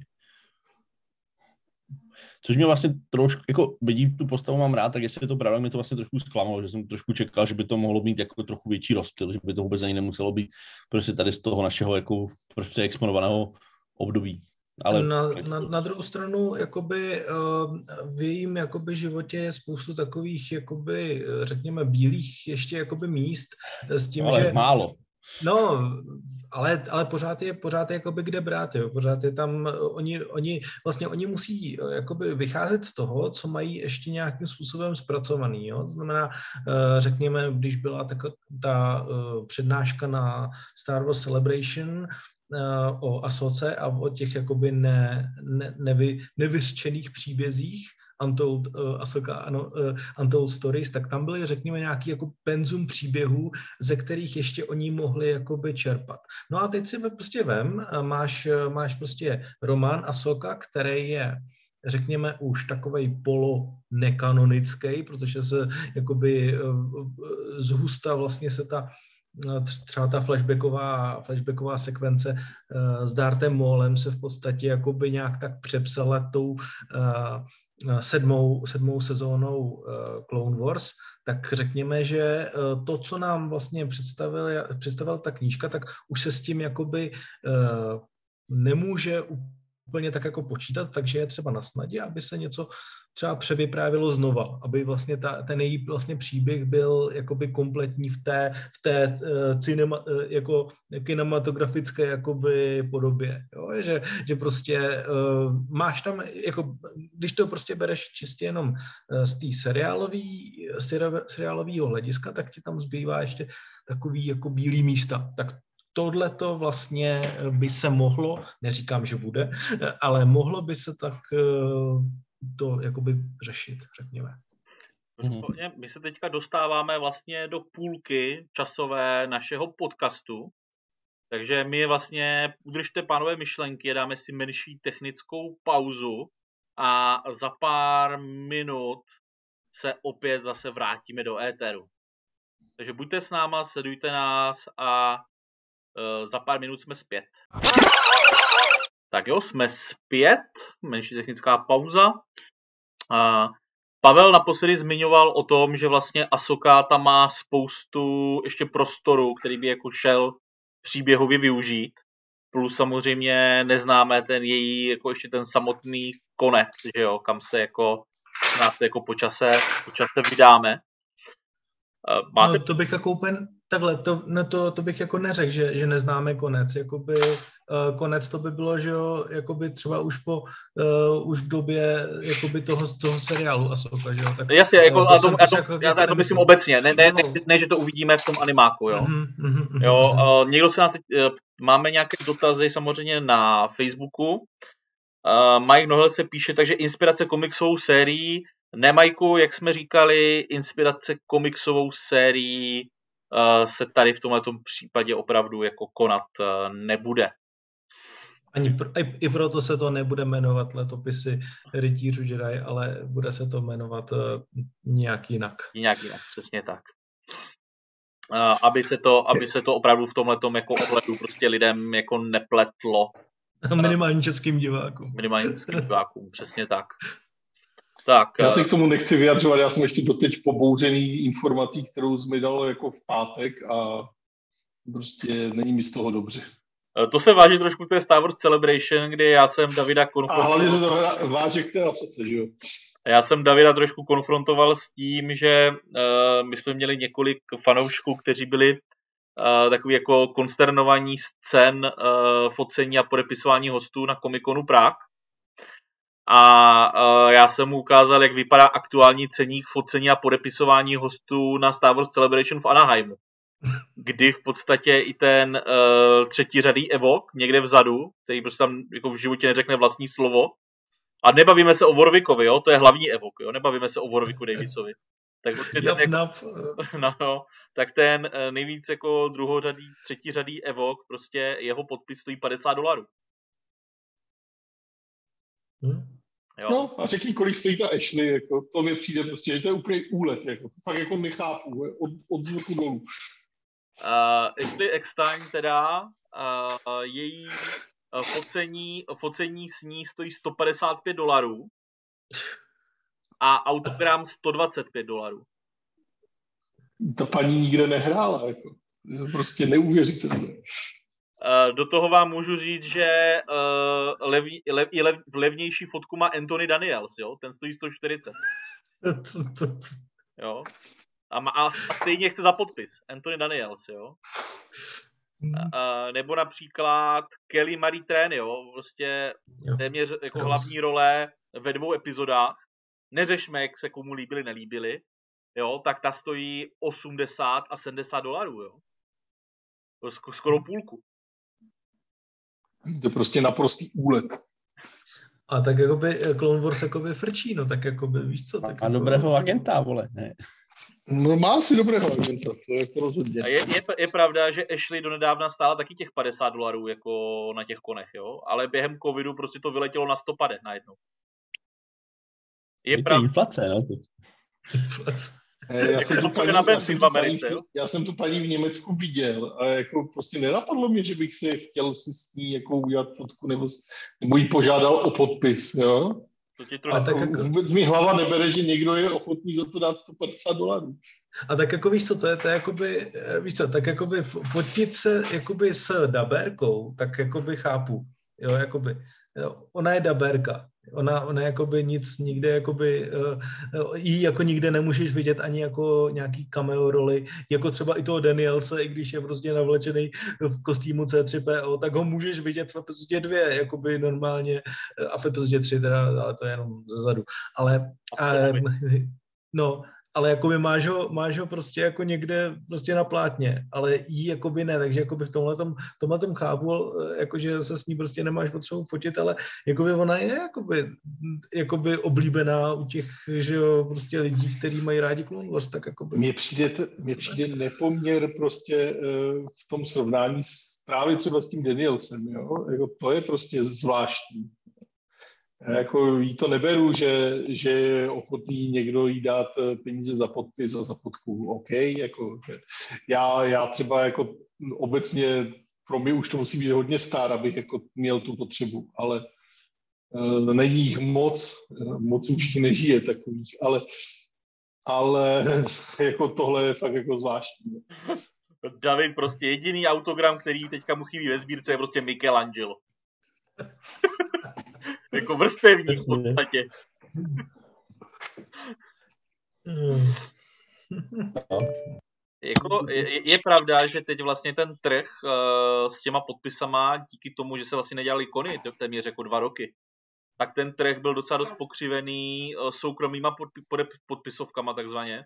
[SPEAKER 4] Což mě vlastně trošku, jako vidím tu postavu mám rád, tak jestli je to pravda, mě to vlastně trošku zklamalo, že jsem trošku čekal, že by to mohlo mít jako trochu větší rozstyl, že by to vůbec ani nemuselo být prostě tady z toho našeho jako prostě exponovaného období. Ale
[SPEAKER 3] na, na, na druhou stranu, jakoby uh, v jejím jakoby životě je spoustu takových, jakoby, eh, řekněme, bílých ještě jakoby míst eh, s tím,
[SPEAKER 4] ale
[SPEAKER 3] že...
[SPEAKER 4] málo.
[SPEAKER 3] No, ale, ale pořád je, pořád je jakoby kde brát, jo. pořád je tam, oni, oni, vlastně oni musí jakoby vycházet z toho, co mají ještě nějakým způsobem zpracovaný, jo. To znamená, řekněme, když byla ta, ta přednáška na Star Wars Celebration, o Asoce a o těch jakoby ne, ne, nevy, nevyřčených příbězích, Untold uh, Asoka, ano, uh, Untold Stories, tak tam byly, řekněme, nějaký jako penzum příběhů, ze kterých ještě oni mohli jakoby čerpat. No a teď si prostě vem, máš, máš prostě román Asoka, který je řekněme, už takovej polo nekanonický, protože se jakoby zhusta vlastně se ta třeba ta flashbacková, flashbacková sekvence uh, s Dartem Maulem se v podstatě jakoby nějak tak přepsala tou uh, sedmou, sedmou sezónou Clone Wars, tak řekněme, že to, co nám vlastně představil, představil ta knížka, tak už se s tím jakoby nemůže úplně tak jako počítat, takže je třeba na snadě, aby se něco třeba převyprávilo znova, aby vlastně ta, ten její vlastně příběh byl jakoby kompletní v té, v té uh, cinema, uh, jako kinematografické jakoby podobě, jo? Že, že prostě uh, máš tam, jako, když to prostě bereš čistě jenom uh, z té seriálový, seriálového hlediska, tak ti tam zbývá ještě takový jako bílý místa, tak tohle to vlastně by se mohlo, neříkám, že bude, ale mohlo by se tak to jakoby řešit, řekněme.
[SPEAKER 1] Mm-hmm. My se teďka dostáváme vlastně do půlky časové našeho podcastu, takže my vlastně udržte pánové myšlenky, dáme si menší technickou pauzu a za pár minut se opět zase vrátíme do éteru. Takže buďte s náma, sledujte nás a za pár minut jsme zpět. Tak jo, jsme zpět, menší technická pauza. A Pavel naposledy zmiňoval o tom, že vlastně Asoka tam má spoustu ještě prostoru, který by jako šel příběhově využít. Plus samozřejmě neznáme ten její, jako ještě ten samotný konec, že jo, kam se jako snad jako po čase, po čase vydáme.
[SPEAKER 3] Máte... No, to bych jako úplně, takhle, to, no to, to bych jako neřekl, že, že neznáme konec. Jakoby, uh, konec to by bylo, že jo, jakoby třeba už po, uh, už v době jakoby toho, toho seriálu Asoka, že jo. Tak,
[SPEAKER 1] Jasně, jako, uh, to, to, to, jako, já, já to myslím obecně, ne, ne, ne, ne, že to uvidíme v tom animáku, jo. Mm-hmm, mm-hmm, jo, uh, někdo se na teď, uh, máme nějaké dotazy samozřejmě na Facebooku, uh, Mike Nohel se píše, takže inspirace komiksovou sérií ne, Majku, jak jsme říkali, inspirace komiksovou sérií uh, se tady v tomto případě opravdu jako konat uh, nebude.
[SPEAKER 3] Ani pro, i proto se to nebude jmenovat letopisy rytířů Jedi, ale bude se to jmenovat uh, nějak jinak.
[SPEAKER 1] Nějak jinak, přesně tak. Aby, se to, aby se to opravdu v tomhle jako ohledu prostě lidem jako nepletlo.
[SPEAKER 3] Minimálně českým divákům.
[SPEAKER 1] Minimálně českým divákům, přesně tak. Tak,
[SPEAKER 2] já se k tomu nechci vyjadřovat, já jsem ještě doteď pobouřený informací, kterou jsi mi dal jako v pátek a prostě není mi z toho dobře.
[SPEAKER 1] E, to se váží trošku k té Star Wars Celebration, kdy já jsem Davida
[SPEAKER 2] konfrontoval... A hlavně se to váží k té asoce, že jo?
[SPEAKER 1] Já jsem Davida trošku konfrontoval s tím, že uh, my jsme měli několik fanoušků, kteří byli uh, takový jako konsternovaní scén uh, focení a podepisování hostů na Comic-Conu Prague a uh, já jsem mu ukázal, jak vypadá aktuální ceník focení a podepisování hostů na Star Wars Celebration v Anaheimu. Kdy v podstatě i ten uh, třetí řadý Evok někde vzadu, který prostě tam jako v životě neřekne vlastní slovo, a nebavíme se o Warwickovi, jo, to je hlavní Evok, jo, nebavíme se o Warwicku Davisovi. Tak prostě ten, jako, no, no, tak ten uh, nejvíc jako druhořadý, třetí řadý Evok, prostě jeho podpis stojí 50 dolarů.
[SPEAKER 2] Hmm. Jo. No a řekni, kolik stojí ta Ashley, jako, to mi přijde prostě, že to je úplně úlet, jako, to fakt jako nechápu, od, od zvuku dolů.
[SPEAKER 1] Uh, Ashley Eckstein teda, uh, její uh, focení, focení s ní stojí 155 dolarů a autogram 125 dolarů.
[SPEAKER 2] Ta paní nikde nehrála, jako. Prostě neuvěřitelné.
[SPEAKER 1] Uh, do toho vám můžu říct, že uh, lev, lev, i lev, levnější fotku má Anthony Daniels, jo? Ten stojí 140.
[SPEAKER 3] To, to,
[SPEAKER 1] Jo? A, má, a stejně chce za podpis. Anthony Daniels, jo?
[SPEAKER 3] mm,
[SPEAKER 1] Uh, nebo například Kelly Marie Tran, jo? Prostě
[SPEAKER 3] jo.
[SPEAKER 1] téměř jako hlavní role ve dvou epizodách. Neřešme, jak se komu líbili, nelíbili. Jo, tak ta stojí 80 a 70 dolarů, jo. Skoro půlku.
[SPEAKER 2] To je prostě naprostý úlet.
[SPEAKER 3] A tak jakoby eh, Clone Wars jakoby frčí, no tak jakoby víš co, tak
[SPEAKER 4] A
[SPEAKER 3] jako,
[SPEAKER 4] dobrého agenta, vole. Ne.
[SPEAKER 2] No má si dobrého agenta, to je to rozhodně.
[SPEAKER 1] A je, je, je, pravda, že Ashley donedávna stála taky těch 50 dolarů jako na těch konech, jo. Ale během covidu prostě to vyletělo na 150 najednou. Je
[SPEAKER 4] Je to
[SPEAKER 1] pravda,
[SPEAKER 4] inflace, no.
[SPEAKER 2] Eh, Já jsem, tu paní, já, jsem
[SPEAKER 1] v
[SPEAKER 2] tu paní, já jsem tu paní v Německu viděl a jako prostě nenapadlo mě, že bych si chtěl si s ní jako udělat fotku nebo, nebo jí požádal o podpis, jo?
[SPEAKER 1] to ti
[SPEAKER 3] A
[SPEAKER 1] trošku...
[SPEAKER 3] tak jako-
[SPEAKER 2] Vůbec mi hlava nebere, že někdo je ochotný za to dát 150 dolarů.
[SPEAKER 3] A tak jako víš co, to je, to je jakoby, eh, víš co, tak jakoby fotit se jakoby s daberkou, tak jakoby chápu, jo, jakoby, jo, ona je daberka, ona, ona jakoby nic nikde, jakoby, uh, jí jako nikde nemůžeš vidět ani jako nějaký cameo roli, jako třeba i toho Danielse, i když je prostě navlečený v kostýmu C3PO, tak ho můžeš vidět v epizodě dvě, jakoby normálně, eh, a v epizodě tři teda, ale to je jenom zezadu, ale,
[SPEAKER 1] A
[SPEAKER 3] a,
[SPEAKER 1] v
[SPEAKER 3] no, ale jakoby máš ho, máš ho prostě jako někde prostě na plátně, ale jí jakoby ne, takže jakoby v tomhle tom chápu, eh, jakože se s ní prostě nemáš potřebu fotit, ale jakoby ona je jakoby, jakoby oblíbená u těch, že jo, prostě lidí, kteří mají rádi Clone Wars, tak jakoby...
[SPEAKER 2] Mně přijde, mně přijde nepoměr prostě eh, v tom srovnání s, právě třeba s tím Danielsem, jo? Jako to je prostě zvláštní. Já Jako jí to neberu, že, že je ochotný někdo jí dát eh, peníze za podpis a za fotku. OK, jako já, já třeba jako obecně pro mě už to musí být hodně star, abych jako měl tu potřebu, ale uh, není jich moc, eh, moc už jich nežije takových, ale ale jako tohle je fakt jako zvláštní.
[SPEAKER 1] David prostě jediný autogram, který teďka mu chybí ve sbírce, je prostě Michelangelo. jako vrstevník v podstatě.
[SPEAKER 4] No.
[SPEAKER 1] Jako, je, je, pravda, že teď vlastně ten trh uh, s těma podpisama, díky tomu, že se vlastně nedělali kony téměř jako dva roky, tak ten trh byl docela dost pokřivený uh, soukromýma podpi- podep- podpisovkama takzvaně,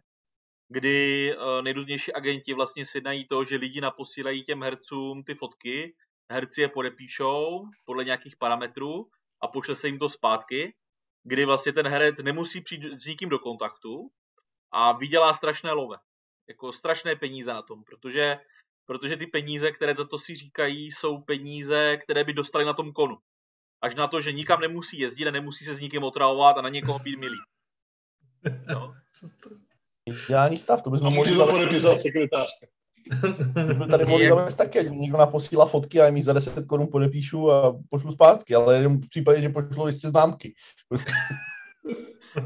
[SPEAKER 1] kdy uh, nejrůznější agenti vlastně sjednají to, že lidi naposílají těm hercům ty fotky, herci je podepíšou podle nějakých parametrů a pošle se jim to zpátky, kdy vlastně ten herec nemusí přijít s nikým do kontaktu a vydělá strašné love jako strašné peníze na tom, protože, protože ty peníze, které za to si říkají, jsou peníze, které by dostali na tom konu. Až na to, že nikam nemusí jezdit a nemusí se s nikým otravovat a na někoho být milý. No.
[SPEAKER 4] Ideální stav, to bychom
[SPEAKER 2] A
[SPEAKER 4] mohli
[SPEAKER 2] může to
[SPEAKER 4] zavést.
[SPEAKER 2] podepisovat sekretářka.
[SPEAKER 4] Bychom tady taky, ať někdo naposílá fotky a já mi za 10 korun podepíšu a pošlu zpátky, ale jenom v případě, že pošlu ještě známky.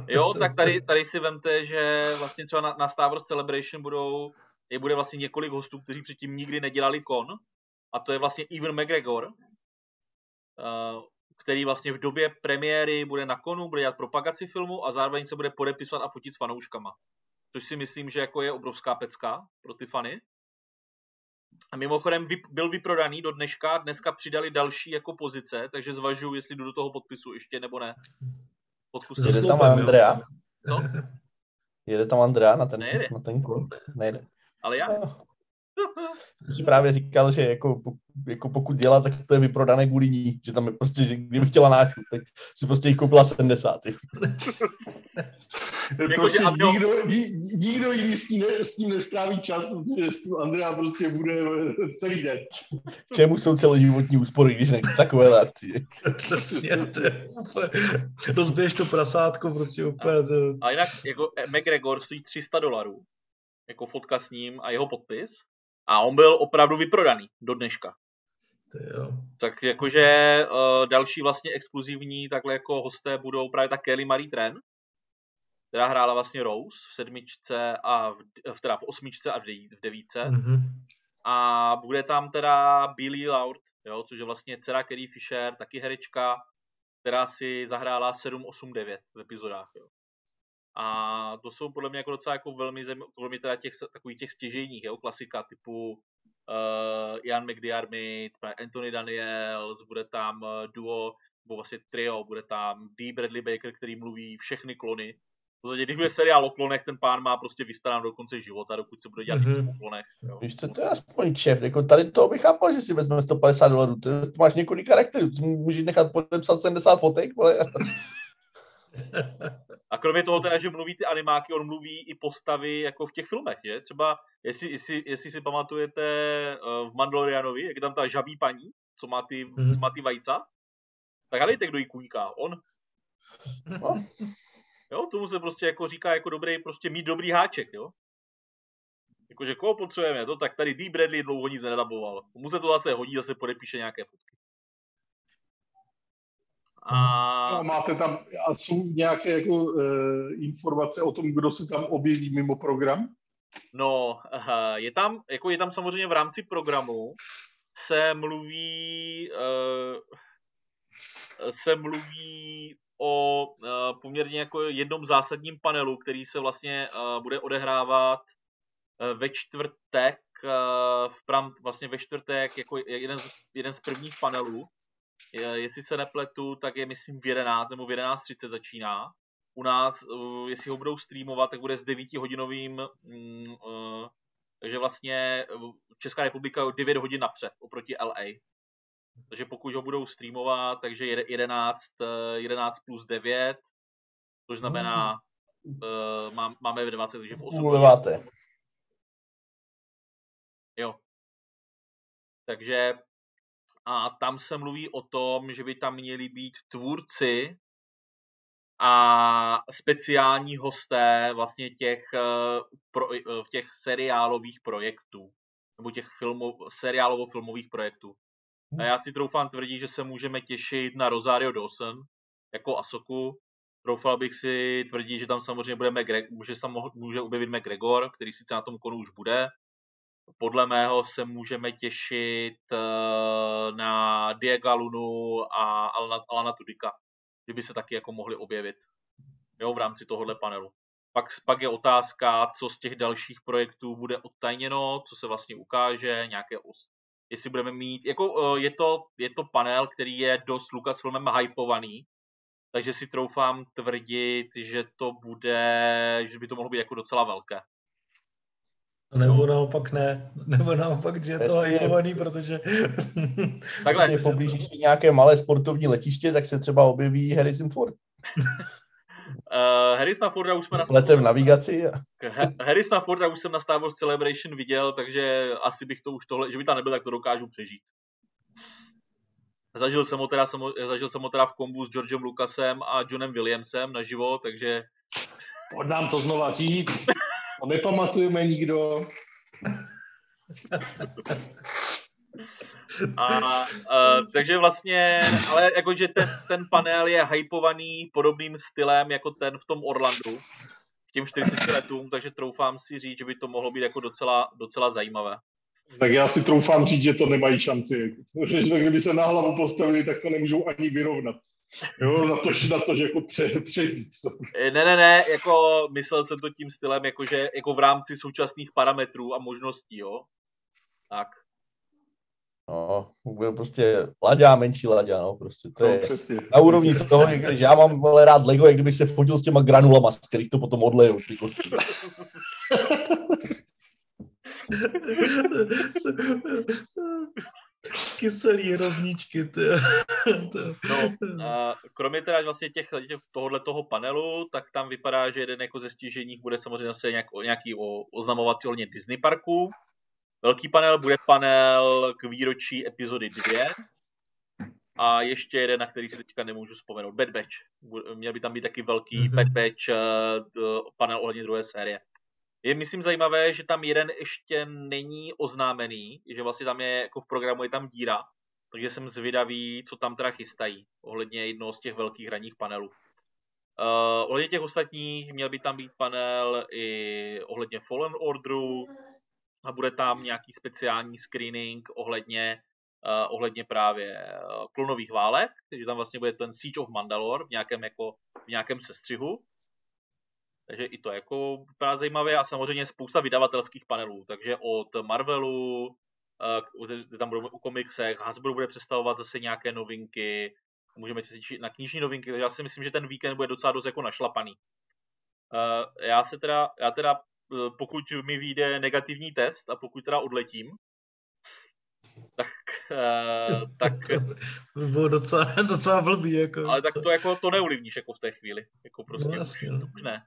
[SPEAKER 1] Jo, tak tady, tady si vemte, že vlastně třeba na, na Star Wars Celebration budou, je bude vlastně několik hostů, kteří předtím nikdy nedělali kon. A to je vlastně Ewan McGregor, eh, který vlastně v době premiéry bude na konu, bude dělat propagaci filmu a zároveň se bude podepisovat a fotit s fanouškama. Což si myslím, že jako je obrovská pecka pro ty fany. A mimochodem vyp- byl vyprodaný do dneška, dneska přidali další jako pozice, takže zvažuji, jestli jdu do toho podpisu ještě nebo ne. Fotku s
[SPEAKER 3] Za
[SPEAKER 4] Jede tam
[SPEAKER 3] sloupem, jo.
[SPEAKER 4] Andrea?
[SPEAKER 1] Co?
[SPEAKER 4] Jede tam Andrea na ten,
[SPEAKER 1] Nejde.
[SPEAKER 4] na ten kol? Nejde.
[SPEAKER 1] Ale já?
[SPEAKER 4] Jsem si právě říkal, že jako, jako pokud dělá, tak to je vyprodané kvůli ní, že tam je prostě, že kdyby chtěla nášu, tak si prostě jich koupila 70.
[SPEAKER 2] Prostě
[SPEAKER 1] že Andro-
[SPEAKER 2] nikdo, ni- nikdo jiný s tím, ne, s tím nestráví čas, protože s tím Andrea prostě bude eh, celý den.
[SPEAKER 4] K čemu jsou celoživotní úspory, když ne takové akcie?
[SPEAKER 3] Přesně, rozbiješ to prasátko prostě úplně, to,
[SPEAKER 1] A jinak jako McGregor stojí 300 dolarů, jako fotka s ním a jeho podpis. A on byl opravdu vyprodaný do dneška.
[SPEAKER 3] to jo.
[SPEAKER 1] Tak jakože uh, další vlastně exkluzivní takhle jako hosté budou právě ta Kelly Marie Tran, která hrála vlastně Rose v sedmičce a v, v, teda v osmičce a v, v devíce.
[SPEAKER 3] Mhm.
[SPEAKER 1] A bude tam teda Billy Loud, jo, což je vlastně dcera Carrie Fisher, taky herečka, která si zahrála 7, 8, 9 v epizodách. Jo. A to jsou podle mě jako docela jako velmi zajímavé, podle mě teda těch, takových těch stěžejních, jo, klasika typu uh, Ian McDiarmid, Anthony Daniels, bude tam uh, duo, nebo vlastně trio, bude tam D. Bradley Baker, který mluví všechny klony. V podstatě, když bude seriál o klonech, ten pán má prostě vystarán do konce života, dokud se bude dělat mm-hmm. něco o klonech. Jo.
[SPEAKER 4] Víš, to, to je aspoň šéf, jako tady to bych chápal, že si vezme 150 dolarů, ty, ty máš několik charakterů, ty můžeš nechat podepsat 70 fotek, ale...
[SPEAKER 1] A kromě toho teda, že mluví ty animáky, on mluví i postavy jako v těch filmech, je? Třeba, jestli, jestli, jestli si pamatujete uh, v Mandalorianovi, jak je tam ta žabí paní, co má ty, mm-hmm. co má ty vajca, tak hledejte, kdo jí kůňká, on. No. Jo, tomu se prostě jako říká jako dobrý, prostě mít dobrý háček, jo. Jakože koho potřebujeme, to tak tady D. Bradley dlouho nic nedaboval. Mu se to zase hodí, zase podepíše nějaké fotky.
[SPEAKER 2] A... a máte tam, a jsou nějaké jako, uh, informace o tom, kdo se tam objeví mimo program?
[SPEAKER 1] No, je tam, jako je tam samozřejmě v rámci programu se mluví uh, se mluví o uh, poměrně jako jednom zásadním panelu, který se vlastně uh, bude odehrávat ve čtvrtek, v pram, vlastně ve čtvrtek jako jeden z, jeden z prvních panelů. Jestli se nepletu, tak je myslím v 11 nebo v 11.30 začíná. U nás, jestli ho budou streamovat, tak bude s 9 hodinovým, mm, takže vlastně Česká republika je 9 hodin napřed oproti LA. Takže pokud ho budou streamovat, takže 11, 11 eh, plus 9, což znamená, uh, má, máme v 20, takže v 8 hodin. Jo. Takže a tam se mluví o tom, že by tam měli být tvůrci a speciální hosté vlastně těch, eh, pro, těch seriálových projektů, nebo těch filmů, seriálovo-filmových projektů. A já si troufám tvrdit, že se můžeme těšit na Rosario Dawson jako Asoku. Troufal bych si tvrdit, že tam samozřejmě bude McGregor, může, může objevit McGregor, který sice na tom konu už bude. Podle mého se můžeme těšit eh, na Diego Lunu a Alana Tudika, kdyby se taky jako mohli objevit jo, v rámci tohohle panelu. Pak, pak je otázka, co z těch dalších projektů bude odtajněno, co se vlastně ukáže, nějaké jestli budeme mít, jako je to, je to panel, který je dost Lucasfilmem hypovaný, takže si troufám tvrdit, že to bude, že by to mohlo být jako docela velké.
[SPEAKER 3] Nebo naopak ne, nebo naopak, že je to hypovaný, protože...
[SPEAKER 4] Takhle. Jestli poblížíš nějaké malé sportovní letiště, tak se třeba objeví Harrison Ford.
[SPEAKER 1] Uh, Harrisona Forda už jsme
[SPEAKER 4] na Star navigaci.
[SPEAKER 1] Harrisona Forda už jsem na Star Wars Celebration viděl, takže asi bych to už tohle, že by tam nebyl, tak to dokážu přežít. Zažil jsem ho teda, zažil jsem ho teda v kombu s Georgem Lucasem a Johnem Williamsem naživo, takže...
[SPEAKER 2] Pojď nám to znova říct. A nepamatujeme nikdo.
[SPEAKER 1] A, a, takže vlastně, ale jakože ten, ten panel je hypovaný podobným stylem jako ten v tom Orlandu, k těm 40 letům, takže troufám si říct, že by to mohlo být jako docela, docela zajímavé.
[SPEAKER 2] Tak já si troufám říct, že to nemají šanci. Že kdyby se na hlavu postavili, tak to nemůžou ani vyrovnat. Jo, na to, na to že jako pře, přebít.
[SPEAKER 1] Ne, ne, ne, jako myslel jsem to tím stylem, jako, že, jako v rámci současných parametrů a možností, jo. Tak.
[SPEAKER 4] No, bude prostě laďa, menší laďa, no, prostě to je no, na úrovni toho, že já mám ale rád Lego, jak kdyby se fotil s těma granulama, z kterých to potom odleju, ty kosti.
[SPEAKER 3] Kyselý rovničky, ty.
[SPEAKER 1] no, a kromě teda vlastně těch, těch tohohle toho panelu, tak tam vypadá, že jeden jako ze stížení bude samozřejmě zase nějak, nějaký oznamovací ohledně Disney parku, Velký panel bude panel k výročí epizody 2. A ještě jeden, na který si teďka nemůžu vzpomenout. Bad Batch. Měl by tam být taky velký mm-hmm. Bad Batch uh, panel ohledně druhé série. Je myslím zajímavé, že tam jeden ještě není oznámený, že vlastně tam je, jako v programu je tam díra, takže jsem zvědavý, co tam teda chystají ohledně jednoho z těch velkých hraních panelů. Uh, ohledně těch ostatních měl by tam být panel i ohledně Fallen Orderu, a bude tam nějaký speciální screening ohledně, uh, ohledně právě uh, klonových válek, takže tam vlastně bude ten Siege of Mandalore v nějakém, jako, v nějakém sestřihu. Takže i to jako vypadá zajímavě a samozřejmě spousta vydavatelských panelů, takže od Marvelu, uh, tam budou u komiksech, Hasbro bude představovat zase nějaké novinky, můžeme se těšit na knižní novinky, takže já si myslím, že ten víkend bude docela dost jako našlapaný. Uh, já se teda, já teda Eh, pokud mi vyjde negativní test a pokud teda odletím, tak, uh, tak...
[SPEAKER 3] To by bylo docela, docela blbý, jako.
[SPEAKER 1] Ale tak to jako to neulivníš jako v té chvíli. Jako prostě
[SPEAKER 3] No,
[SPEAKER 1] už,
[SPEAKER 3] jasně, no.
[SPEAKER 1] už ne.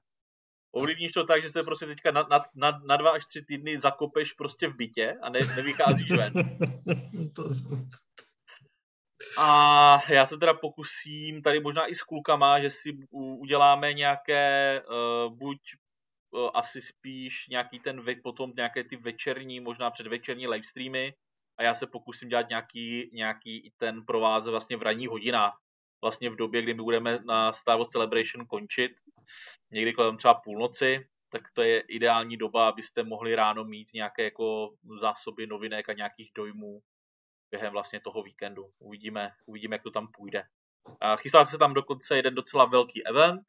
[SPEAKER 1] Ovlivníš to tak, že se prostě teďka na, na, na, na dva až tři týdny zakopeš prostě v bytě a ne, nevycházíš ven. A já se teda pokusím tady možná i s klukama, že si uděláme nějaké uh, buď uh, asi spíš nějaký ten ve, potom nějaké ty večerní, možná předvečerní livestreamy a já se pokusím dělat nějaký, nějaký i ten pro vás vlastně v ranních hodinách. Vlastně v době, kdy my budeme na Star Wars Celebration končit, někdy kolem třeba půlnoci, tak to je ideální doba, abyste mohli ráno mít nějaké jako zásoby novinek a nějakých dojmů během vlastně toho víkendu. Uvidíme, uvidíme jak to tam půjde. Chystá se tam dokonce jeden docela velký event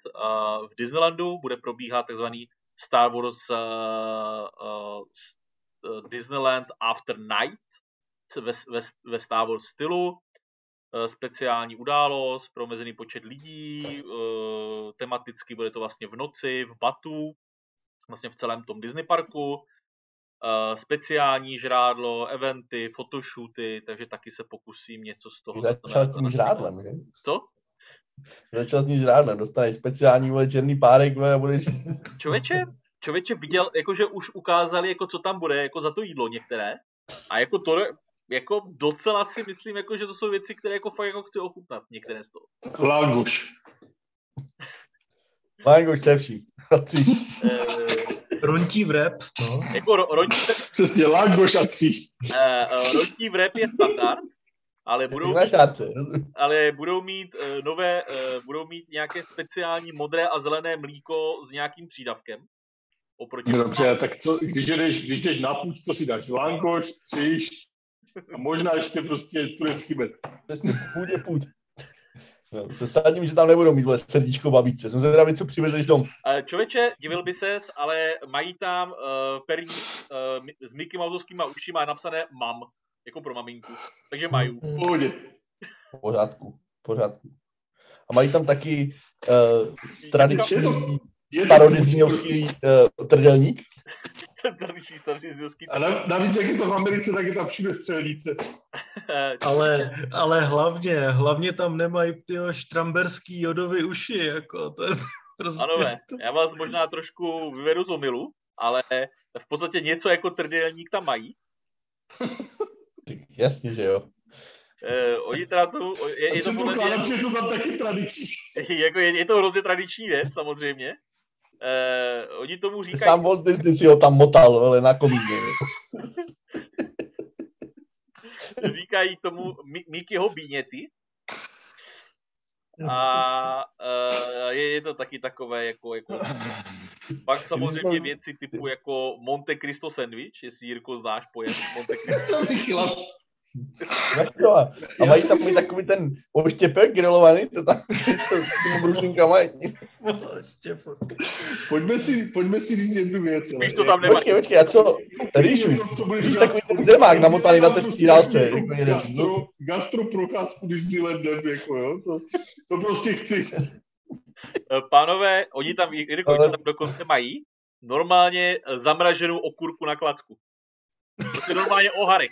[SPEAKER 1] v Disneylandu, bude probíhat takzvaný Star Wars uh, uh, Disneyland After Night ve, ve, ve Star Wars stylu. Uh, speciální událost pro omezený počet lidí, uh, tematicky bude to vlastně v noci, v Batu, vlastně v celém tom Disney parku. Uh, speciální žrádlo, eventy, fotoshooty, takže taky se pokusím něco z toho.
[SPEAKER 4] Začal tím žrádlem, že?
[SPEAKER 1] Co?
[SPEAKER 4] Začal s tím žrádlem, dostaneš speciální vole, černý párek vole, a budeš...
[SPEAKER 1] Člověče, člověče viděl, jakože už ukázali, jako co tam bude, jako za to jídlo některé. A jako to, jako docela si myslím, jako, že to jsou věci, které jako fakt jako chci ochutnat, některé z toho.
[SPEAKER 2] Languš.
[SPEAKER 4] Languš se vším.
[SPEAKER 1] Eh,
[SPEAKER 3] Rontí v rap, no.
[SPEAKER 1] jako ro, rontí,
[SPEAKER 2] Přesně, langoš a tří.
[SPEAKER 1] eh, eh, rontí v rap je standard, ale budou,
[SPEAKER 4] šárce.
[SPEAKER 1] ale budou mít eh, nové, eh, budou mít nějaké speciální modré a zelené mlíko s nějakým přídavkem. Oproti
[SPEAKER 2] No Dobře, tak co, když jdeš, když jdeš na půd, to si dáš langoš, tříš a možná ještě prostě turecký med.
[SPEAKER 4] Přesně, půjď je půjď. No, se sadím, že tam nebudou mít srdíčko babičce. Jsem zvědavý, co přivezeš dom.
[SPEAKER 1] Eh, Člověče, divil by ses, ale mají tam uh, perní uh, s Mickey Mouseovskýma ušima napsané mam, jako pro maminku. Takže mají.
[SPEAKER 2] V Pohodě.
[SPEAKER 4] Pořádku, v pořádku. A mají tam taky uh, tradiční
[SPEAKER 2] je to-
[SPEAKER 4] starodisneyovský uh, trdelník.
[SPEAKER 1] Tradiční, tradiční zvězky.
[SPEAKER 2] A na, navíc, jak je to v Americe, tak je tam všude střelnice.
[SPEAKER 3] Ale, ale hlavně, hlavně tam nemají tyho štramberský jodový uši, jako to je prostě...
[SPEAKER 1] Panové, já vás možná trošku vyvedu z omilu, ale v podstatě něco jako trdelník tam mají.
[SPEAKER 4] Jasně, že jo.
[SPEAKER 1] Eh, oni teda to, je, je to podle mě,
[SPEAKER 2] je to tam taky tradiční.
[SPEAKER 1] jako je, je to hrozně tradiční věc, samozřejmě. Eh, oni tomu říkají,
[SPEAKER 4] Sám Walt Disney si ho tam motal, ale na komíně.
[SPEAKER 1] říkají tomu Mi- Mickeyho bíněty. A uh, je, je to taky takové jako, jako pak samozřejmě věci typu jako Monte Cristo sandwich, jestli Jirko znáš pojem Monte Cristo.
[SPEAKER 4] No, a
[SPEAKER 2] Já
[SPEAKER 4] mají tam
[SPEAKER 2] myslím-
[SPEAKER 4] takový ten oštěpek grilovaný, to tam s těmi brušinkama.
[SPEAKER 2] Pojďme si, pojďme si říct jednu věc. ale-
[SPEAKER 1] Víš, co tam nemají?
[SPEAKER 4] Počkej, počkej, a co? Rýžu. Víš, takový ten zemák namotaný na té
[SPEAKER 2] Jako
[SPEAKER 4] spírálce.
[SPEAKER 2] jako
[SPEAKER 4] jako.
[SPEAKER 2] Gastro, gastro procházku Disneylandem, jako jo, to, to prostě chci.
[SPEAKER 1] Eh, Pánové, oni tam, Jirko, oni tam dokonce mají normálně zamraženou okurku na klacku. Prostě normálně oharek.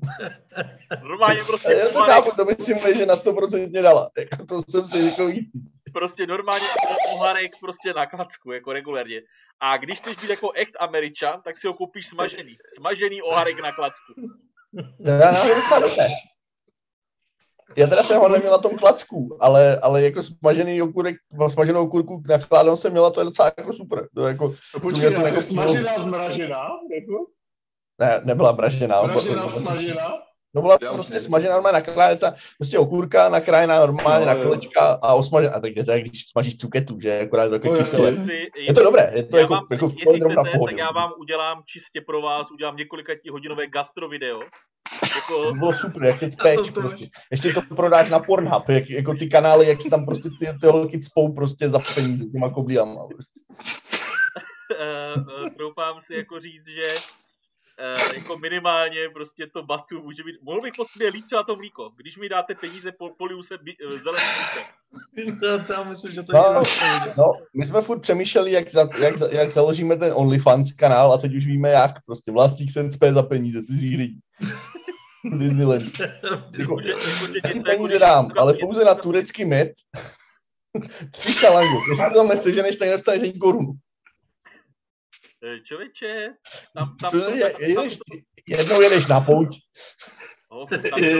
[SPEAKER 1] Normálně prostě
[SPEAKER 4] Já to chápu, to by si může, že na 100% dala. Jako to jsem si jako jistý.
[SPEAKER 1] prostě normálně oharek prostě na klacku, jako regulérně. A když chceš být jako echt Američan, tak si ho koupíš smažený. Smažený oharek na klacku.
[SPEAKER 4] To já teda jsem ho neměl na tom klacku, ale, ale jako smažený okurek, smaženou okurku nakládám jsem měla, to je docela jako super. To jako,
[SPEAKER 2] No
[SPEAKER 4] měl
[SPEAKER 2] počkej,
[SPEAKER 4] jsem
[SPEAKER 2] a
[SPEAKER 4] jako
[SPEAKER 2] to smažená, zmražená, jako?
[SPEAKER 4] Ne, nebyla mražená.
[SPEAKER 2] Mražená, smažená?
[SPEAKER 4] No byla
[SPEAKER 2] Já
[SPEAKER 4] prostě
[SPEAKER 2] nevím.
[SPEAKER 4] smažená normálně nakrájená, ta, prostě okurka nakrájená normálně
[SPEAKER 2] No,
[SPEAKER 4] na
[SPEAKER 2] jo.
[SPEAKER 4] kolečka a osmažená. A tak je to jak když smažíš cuketu, že akorát je to
[SPEAKER 2] No,
[SPEAKER 4] kyselé. Je to dobré, je to
[SPEAKER 1] já
[SPEAKER 4] jako,
[SPEAKER 1] vám,
[SPEAKER 4] jako v
[SPEAKER 1] jestli
[SPEAKER 4] zrovna v
[SPEAKER 1] chcete,
[SPEAKER 4] pohodě.
[SPEAKER 1] tak já vám udělám čistě pro vás, udělám několika hodinové gastro video. Jako,
[SPEAKER 4] To bylo super, jak se
[SPEAKER 3] to
[SPEAKER 4] prostě. Ještě to prodáš na Pornhub, jak, jako ty kanály, jak se tam prostě ty, ty holky cpou prostě za peníze těma koblíama. Prostě.
[SPEAKER 1] eh, eh, troufám si jako říct, že eh, jako minimálně prostě to batu může být, mohl bych po sobě lít třeba to mlíko. Když mi dáte peníze, pol, poliju se zeleným mlíkem.
[SPEAKER 3] To, to myslím, že to
[SPEAKER 4] No,
[SPEAKER 3] no,
[SPEAKER 4] no, my jsme furt přemýšleli, jak, za, jak, za- jak založíme ten OnlyFans kanál a teď už víme jak. Prostě vlastník se cpe za peníze cizích lidí. Disneyland. Jako,
[SPEAKER 1] Může, může jako,
[SPEAKER 4] dám, ale pouze na turecký med. Tři šalangu. Jestli to tam neseženeš, tak nedostaneš ani korunu.
[SPEAKER 1] Eh, Člověče, tam, tam,
[SPEAKER 4] To
[SPEAKER 1] jsou,
[SPEAKER 4] je-
[SPEAKER 1] tam, tam,
[SPEAKER 4] jednou jedeš na pouť.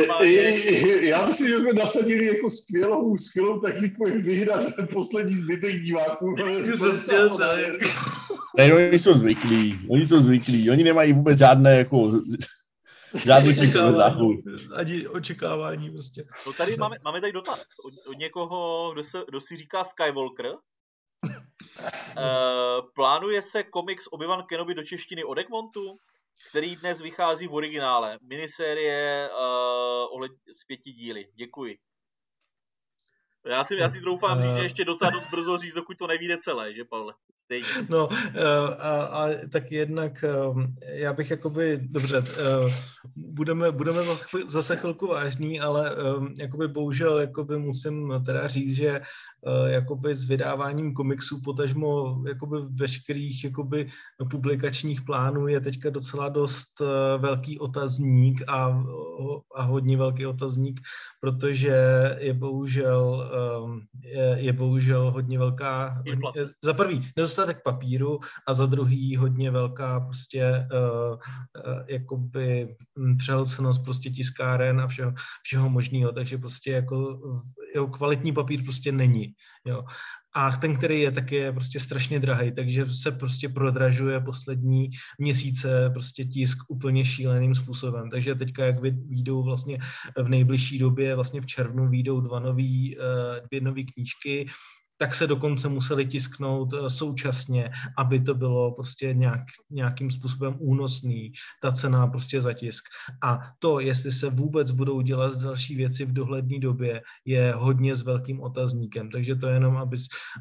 [SPEAKER 1] no,
[SPEAKER 2] je- Já myslím, že jsme nasadili jako skvělou, skvělou taktiku, jak vyhrát ten poslední zbytek diváků.
[SPEAKER 4] Ne, oni jsou zvyklí, oni jsou zvyklí, oni nemají vůbec žádné jako žádný
[SPEAKER 3] očekávání, ani očekávání prostě.
[SPEAKER 1] no tady máme, máme tady dotaz od, od někoho, kdo, se, kdo si říká Skywalker. Uh, plánuje se komiks Obi-Wan Kenobi do češtiny od Egmontu, který dnes vychází v originále. Minisérie uh, ohled z pěti díly. Děkuji. Já si, já si doufám říct, že ještě docela dost brzo říct, dokud to nevíde celé, že Pavle? Stejně.
[SPEAKER 3] No eh, a, a tak jednak eh, já bych jakoby, dobře, eh, budeme, budeme zase chvilku vážní, ale eh, jakoby bohužel jakoby musím teda říct, že eh, jakoby s vydáváním komiksů potažmo jakoby veškerých jakoby publikačních plánů je teďka docela dost eh, velký otazník a, a hodně velký otazník, protože je bohužel, eh, je, je bohužel hodně velká, hodně, za prvý nedostatek papíru a za druhý hodně velká prostě uh, uh, jakoby hm, přehlcenost prostě tiskáren a všeho, všeho možného, takže prostě jako jeho kvalitní papír prostě není, jo. A ten, který je, tak je prostě strašně drahý, takže se prostě prodražuje poslední měsíce prostě tisk úplně šíleným způsobem. Takže teďka, jak vyjdou vlastně v nejbližší době, vlastně v červnu vyjdou dva nový, eh, dvě nové knížky, tak se dokonce museli tisknout eh, současně, aby to bylo prostě nějak, nějakým způsobem únosný, ta cena prostě za tisk. A to, jestli se vůbec budou dělat další věci v dohledné době, je hodně s velkým otazníkem. Takže to jenom, aby,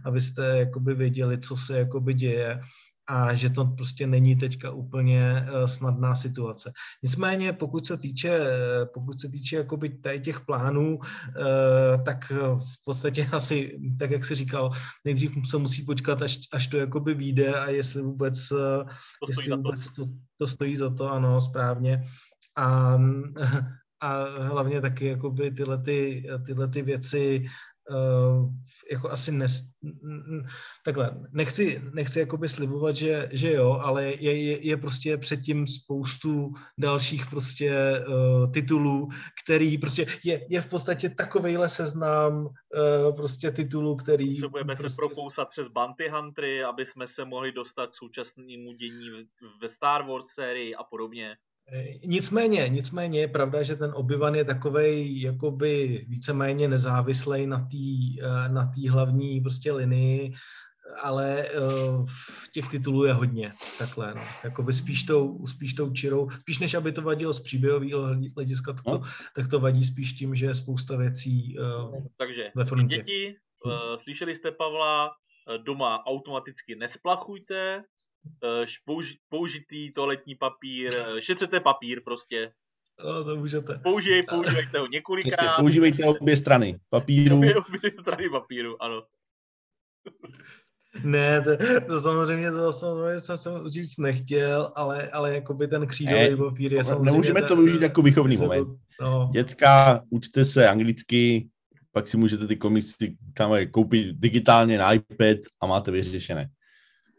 [SPEAKER 3] abyste jakoby věděli, co se jakoby děje a že to prostě není teďka úplně uh, snadná situace. Nicméně, pokud se týče, eh, pokud se týče jakoby tady těch plánů, uh, tak v podstatě asi, tak jak jsi říkal, nejdřív se musí počkat, až, až to jakoby vyjde a jestli vůbec,
[SPEAKER 1] To
[SPEAKER 3] jestli
[SPEAKER 1] za to.
[SPEAKER 3] vůbec to, to stojí za to, ano, správně. A, a hlavně taky jakoby tyhle, ty, tyhle ty věci uh, jako asi nes, n- takhle, nechci, nechci jakoby slibovat, že, že jo, ale je, je, je prostě předtím spoustu dalších prostě uh, titulů, který prostě je, je v podstatě takovejhle seznam uh, prostě titulů, který
[SPEAKER 1] Potřebujeme
[SPEAKER 3] prostě,
[SPEAKER 1] se prokousat přes Bounty Huntery, aby jsme se mohli dostat k současnému dění ve Star Wars sérii a podobně.
[SPEAKER 3] Eh, Nicméně, nicméně je pravda, že ten obyvan je takovej jakoby víceméně nezávislej na té na tý hlavní prostě linii, ale eh, těch titulů je hodně, takhle, no. Jakoby spíš tou, spíš tou čirou, spíš než aby to vadilo z příběhového hlediska, tak to, tak to vadí spíš tím, že je spousta věcí eh,
[SPEAKER 1] Takže
[SPEAKER 3] ve frontě.
[SPEAKER 1] děti, eh, slyšeli jste Pavla, eh, doma automaticky nesplachujte, eh, použi- použitý toaletní papír, eh, šetřete papír prostě.
[SPEAKER 3] No, to můžete.
[SPEAKER 1] Použij, používejte ho několikrát.
[SPEAKER 4] používejte obě strany papíru.
[SPEAKER 1] Obě, obě strany papíru, ano.
[SPEAKER 3] Ne, to, to samozřejmě to samozřejmě jsem, jsem říct nechtěl, ale, ale jakoby ten křížový
[SPEAKER 4] Ne,
[SPEAKER 3] papír je samozřejmě...
[SPEAKER 4] Nemůžeme to využít jako výchovný
[SPEAKER 3] se to-
[SPEAKER 4] moment.
[SPEAKER 3] No,
[SPEAKER 4] Děcka, učte se anglicky, pak si můžete ty komiksy tam koupit digitálně na iPad a máte vyřešené.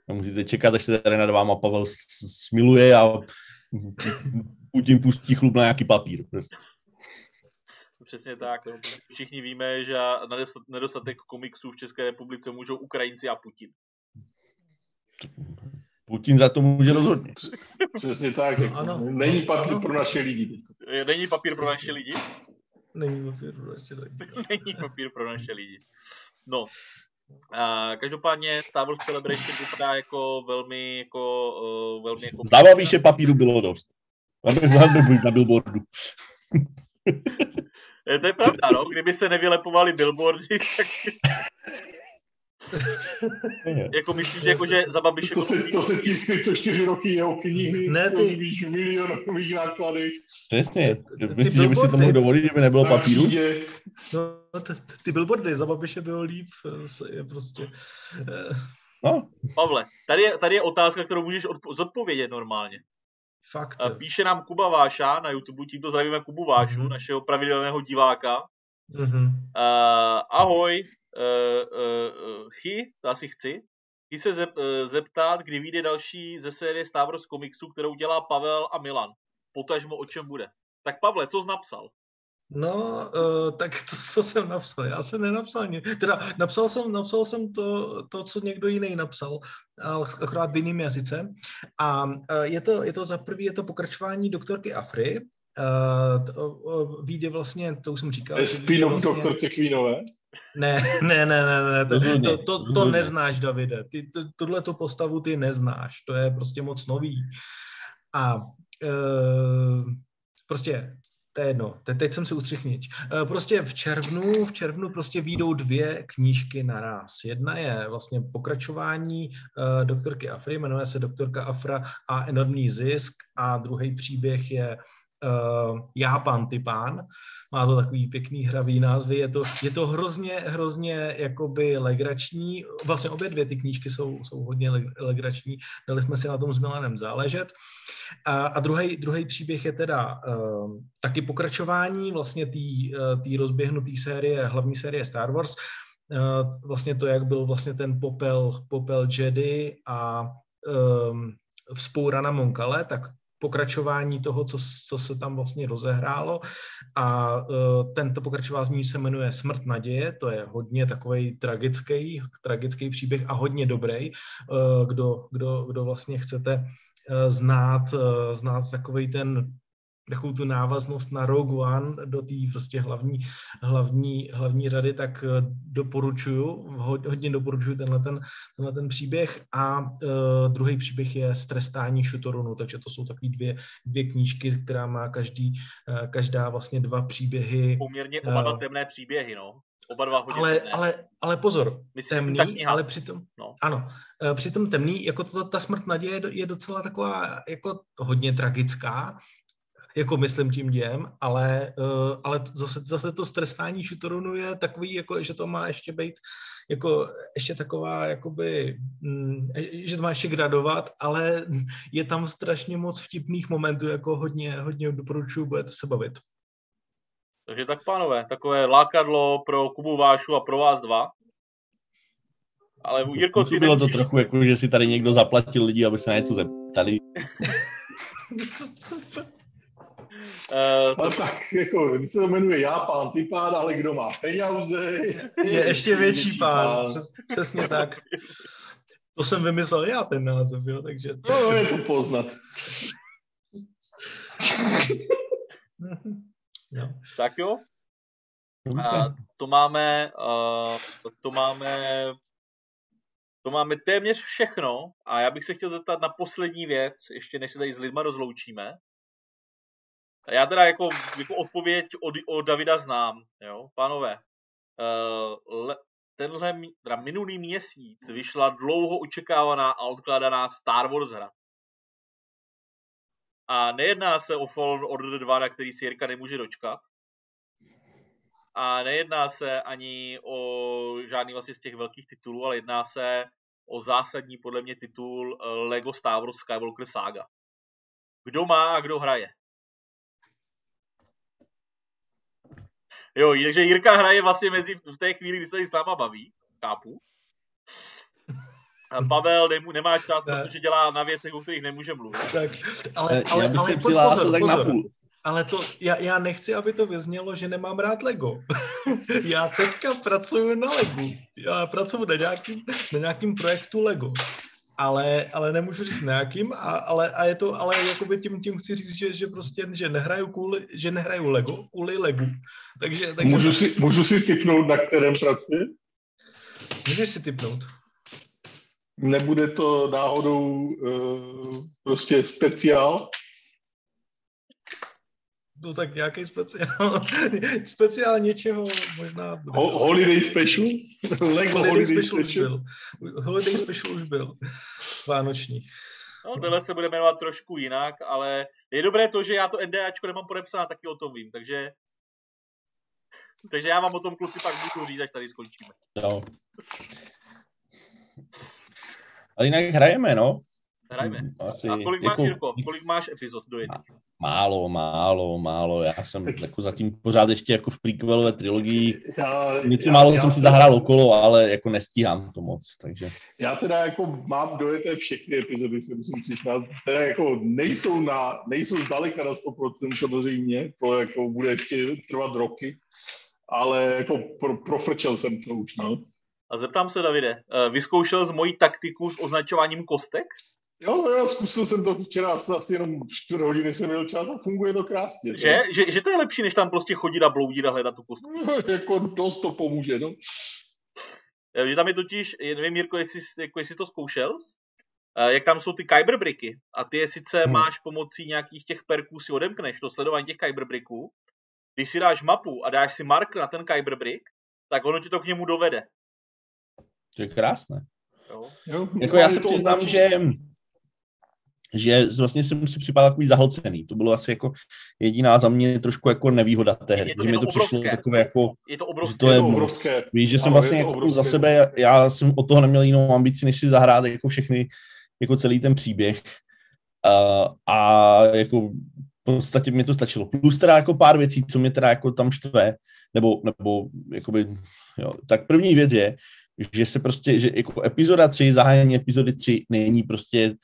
[SPEAKER 4] Nemusíte čekat, až se tady nad váma Pavel smiluje a Putin pustí chlup na nějaký papír. Prostě.
[SPEAKER 1] Přesně tak. no. Všichni víme, že na nedostat- nedostatek komiksů v České republice můžou Ukrajinci a Putin.
[SPEAKER 4] Putin za to může rozhodně.
[SPEAKER 2] Přesně tak. Jako,
[SPEAKER 3] Ano.
[SPEAKER 2] Není papír
[SPEAKER 3] Ano.
[SPEAKER 2] pro naše lidi.
[SPEAKER 1] Není papír pro naše lidi?
[SPEAKER 3] Není papír pro naše lidi.
[SPEAKER 1] Není papír pro naše lidi. No, a každopádně Star Wars Celebration vypadá jako velmi, jako, uh, velmi jako...
[SPEAKER 4] Zdává mi, že papíru bylo dost. Aby na billboardu.
[SPEAKER 1] Eh, To je pravda, no. Kdyby se nevylepovaly billboardy, tak jako myslím, že, jako, že za Babiše
[SPEAKER 2] To se, to se tiskne co čtyři roky jeho knihy,
[SPEAKER 3] Ne,
[SPEAKER 2] to
[SPEAKER 3] ty-
[SPEAKER 2] víš, milionových nákladech.
[SPEAKER 4] Přesně. Myslíš, že by si to mohl dovolit, kdyby nebylo
[SPEAKER 2] na
[SPEAKER 4] papíru?
[SPEAKER 3] No, ty billboardy za Babiše bylo líp, eh, je prostě... eh,
[SPEAKER 4] No,
[SPEAKER 1] Pavle, tady je, tady je otázka, kterou můžeš odpo- zodpovědět normálně.
[SPEAKER 3] Fakt.
[SPEAKER 1] A Píše nám Kuba Váša na YouTube, tímto zdravíme Kubu Vášu,
[SPEAKER 3] Mhm.
[SPEAKER 1] našeho pravidelného diváka. Uh, ahoj, uh, uh, Chy, to asi chci. Chci se zep, uh, zeptat, kdy vyjde další ze série Star Wars komiksu, kterou dělá Pavel a Milan. Potažmo o čem bude. Tak Pavle, co jsi napsal?
[SPEAKER 3] No, uh, tak to, co jsem napsal, já jsem nenapsal nic. Teda napsal jsem, napsal jsem to, to, co někdo jiný napsal, akorát v jiném jazyce. A uh, je to, je to za prvý, je to pokračování doktorky Afry. Uh, to, uh, vyjde vlastně, to už jsem říkal.
[SPEAKER 2] To je spin-off
[SPEAKER 3] vlastně-
[SPEAKER 2] doktorce Kvínové.
[SPEAKER 3] Ne, ne, ne, ne, ne to, to, to, to neznáš, Davide. Ty, to, tuhle tu postavu ty neznáš, to je prostě moc nový. A uh, prostě to je jedno, Te, teď jsem si ustřichnič. Uh, prostě v červnu, v červnu prostě výjdou dvě knížky naraz. Jedna je vlastně pokračování uh, doktorky Afry, jmenuje se doktorka Afra a enormní zisk a druhý příběh je uh, Já pán, ty pán. Má to takový pěkný hravý názvy, je to, je to hrozně, hrozně jakoby legrační. Vlastně obě dvě ty knížky jsou, jsou hodně leg- legrační, dali jsme si na tom s Milanem záležet. A, a druhý, příběh je teda uh, taky pokračování vlastně té uh, rozběhnuté série, hlavní série Star Wars. Uh, vlastně to, jak byl vlastně ten popel, popel Jedi a um, vzpoura na Monkale, tak pokračování toho, co, co se tam vlastně rozehrálo. A uh, tento pokračování se jmenuje Smrt naděje, to je hodně takový tragický, tragický příběh a hodně dobrý. Uh, kdo, kdo, kdo vlastně chcete uh, znát, uh, znát takový ten takovou tu návaznost na Rogue One do té prostě hlavní, hlavní, hlavní řady, tak eh, doporučuju, hodně doporučuju tenhle ten, tenhle ten příběh a uh, druhý příběh je Strestání Šutorunu, takže to jsou takové dvě, dvě knížky, která má každý, uh, každá vlastně dva příběhy.
[SPEAKER 1] Poměrně oba dva temné příběhy, no. Oba dva hodně
[SPEAKER 3] ale,
[SPEAKER 1] temné.
[SPEAKER 3] ale, ale pozor,
[SPEAKER 1] Myslím,
[SPEAKER 3] temný, ale přitom,
[SPEAKER 1] No.
[SPEAKER 3] ano, přitom temný, jako to, ta smrt naděje je docela taková jako hodně tragická, jako myslím tím dějem, ale, uh, ale zase, zase to strestání Šutorunu je takový, jako, že to má ještě být jako ještě taková, jakoby, mm, že to má ještě gradovat, ale je tam strašně moc vtipných momentů, jako hodně, hodně doporučuju, budete se bavit.
[SPEAKER 1] Takže tak pánové, takové lákadlo pro Kubu Vášu a pro vás dva. Ale Jirko, ty
[SPEAKER 4] bylo to trochu jako, že si tady někdo zaplatil lidi, aby se na něco zeptali.
[SPEAKER 1] uh,
[SPEAKER 2] Ale tak, jako, když se to jmenuje já pán, ty pán, ale kdo má peněze,
[SPEAKER 3] Je ještě větší pán, přes, přesně tak. To jsem vymyslel já, ten název, jo, takže...
[SPEAKER 2] No, je to poznat.
[SPEAKER 3] No.
[SPEAKER 1] tak jo, a to máme, uh, to máme, to máme téměř všechno a já bych se chtěl zeptat na poslední věc, ještě než se tady s lidma rozloučíme. Já teda jako, jako odpověď od, od Davida znám, jo, pánové. Uh, le, tenhle, teda minulý měsíc vyšla dlouho očekávaná a odkládaná Star Wars hra. A nejedná se o Fallen Order 2, na který si Jirka nemůže dočkat. A nejedná se ani o žádný vlastně z těch velkých titulů, ale jedná se o zásadní podle mě titul eh, Lego Star Wars Skywalker Saga. Kdo má a kdo hraje? Jo, takže Jirka hraje vlastně mezi v té chvíli, kdy se tady s náma baví, chápu. A Pavel nemů, nemá čas,
[SPEAKER 3] Ne.
[SPEAKER 1] protože dělá na věcech, o kterých nemůže mluvit.
[SPEAKER 3] Tak, ale,
[SPEAKER 4] Já
[SPEAKER 3] ale,
[SPEAKER 4] bych
[SPEAKER 3] ale
[SPEAKER 4] se
[SPEAKER 3] po-
[SPEAKER 4] přihlásil
[SPEAKER 3] pozor,
[SPEAKER 4] tak na
[SPEAKER 3] pozor.
[SPEAKER 4] půl.
[SPEAKER 3] Ale to, já, já nechci, aby to vyznělo, že nemám rád Lego. já teďka pracuju na Legu. Já pracuju na nějakým, na nějakým projektu Lego. Ale, ale nemůžu říct nějakým, a, ale, a je to, ale jakoby tím, tím chci říct, že, že prostě, že nehraju kvůli, že nehraju Lego, kvůli Legu. Takže, takže
[SPEAKER 2] Můžu si, můžu si typnout, na kterém pracuje?
[SPEAKER 3] Můžeš si typnout.
[SPEAKER 2] Nebude to náhodou uh, prostě speciál?
[SPEAKER 3] No tak nějaký speciál, speciál něčeho možná bude.
[SPEAKER 2] Ho, holiday special? Lego
[SPEAKER 3] Holiday,
[SPEAKER 2] holiday
[SPEAKER 3] special už
[SPEAKER 2] special?
[SPEAKER 3] byl. Holiday special už byl. Vánoční.
[SPEAKER 1] No, tohle se bude jmenovat trošku jinak, ale je dobré to, že já to NDAčko nemám podepsané, taky o tom vím, takže takže já vám o tom kluci pak budu říct, až tady skončíme.
[SPEAKER 4] Jo. Ale jinak hrajeme, no.
[SPEAKER 1] Hrajme.
[SPEAKER 4] Asi,
[SPEAKER 1] A kolik máš, Jirko? Kolik máš epizod do jedné?
[SPEAKER 4] Málo, málo, málo. Já jsem jako zatím pořád ještě jako v prequelové trilogii.
[SPEAKER 2] Já,
[SPEAKER 4] Něco
[SPEAKER 2] já-
[SPEAKER 4] málo
[SPEAKER 2] já
[SPEAKER 4] jsem si
[SPEAKER 2] teda-
[SPEAKER 4] zahrál okolo, ale jako nestíhám to moc, takže.
[SPEAKER 2] Já teda jako mám dojeté všechny epizody, se musím přiznat. Teda jako nejsou, na, nejsou zdaleka na 100% samozřejmě, to jako bude ještě trvat roky, ale jako pro, profrčel jsem to už, no.
[SPEAKER 1] A zeptám se, Davide, eh, vyzkoušel z mojí taktiku s označováním kostek?
[SPEAKER 2] Jo, jo, zkusil jsem to včera asi jenom 4 hodiny jsem měl čas a funguje to krásně. no.
[SPEAKER 1] Že, že, že to je lepší, než tam prostě chodit a bloudit a hledat tu kostku.
[SPEAKER 2] jako dost to pomůže, no.
[SPEAKER 1] Eh, Že tam je totiž, je- nevím, Jirko, jestli, jsi- jako, jestli to zkoušel, eh, jak tam jsou ty kyber bricky a ty je sice
[SPEAKER 4] Hmm.
[SPEAKER 1] máš pomocí nějakých těch perků si odemkneš, to sledování těch kyber bricků, když si dáš mapu a dáš si mark na ten kyber brick, tak ono ti to k němu dovede.
[SPEAKER 4] To je krásné.
[SPEAKER 1] Jo?
[SPEAKER 2] jo
[SPEAKER 4] Jako já se
[SPEAKER 2] to
[SPEAKER 4] přiznám, že že vlastně jsem si připadal takový zahlcený. To bylo asi jako jediná za mě trošku jako nevýhoda té hry.
[SPEAKER 1] Je to-
[SPEAKER 4] že
[SPEAKER 1] je
[SPEAKER 4] mi
[SPEAKER 1] to
[SPEAKER 4] to přišlo
[SPEAKER 1] obrovské.
[SPEAKER 4] takové jako,
[SPEAKER 1] Je to
[SPEAKER 4] že
[SPEAKER 1] obrovské.
[SPEAKER 4] to je
[SPEAKER 2] to obrovské.
[SPEAKER 4] Víš, že jsem
[SPEAKER 2] Ano,
[SPEAKER 4] vlastně jako
[SPEAKER 2] obrovské.
[SPEAKER 4] za sebe, já jsem od toho neměl jinou ambici, než si zahrát jako všechny, jako celý ten příběh. Uh, a jako v podstatě mi to stačilo. Plus teda jako pár věcí, co mě teda jako tam štve, nebo, nebo jakoby, jo. Tak první věc je, že se prostě, že jako epizoda 3, zahájení epizody 3 není prostě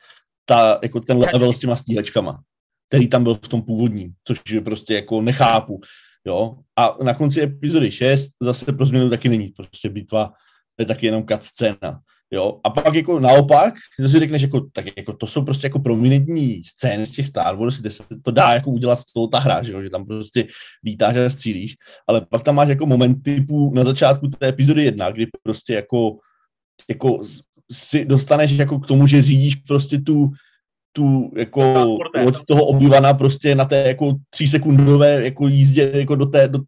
[SPEAKER 4] ta, jako ten level s těma stíhačkama, který tam byl v tom původním, což je prostě jako nechápu. Jo? A na konci epizody 6 zase pro změnu taky není prostě bitva, je taky jenom cutscéna. Jo? A pak jako naopak, že si řekneš, jako, tak jako to jsou prostě jako prominentní scény z těch Star Wars, kde se to dá jako udělat z toho ta hra, že, jo? že tam prostě lítáš a střílíš, ale pak tam máš jako moment typu na začátku té epizody 1, kdy prostě jako, jako si dostaneš jako k tomu, že řídíš prostě tu, tu jako loď toho obyvana prostě na té jako třísekundové jako jízdě jako do té, do,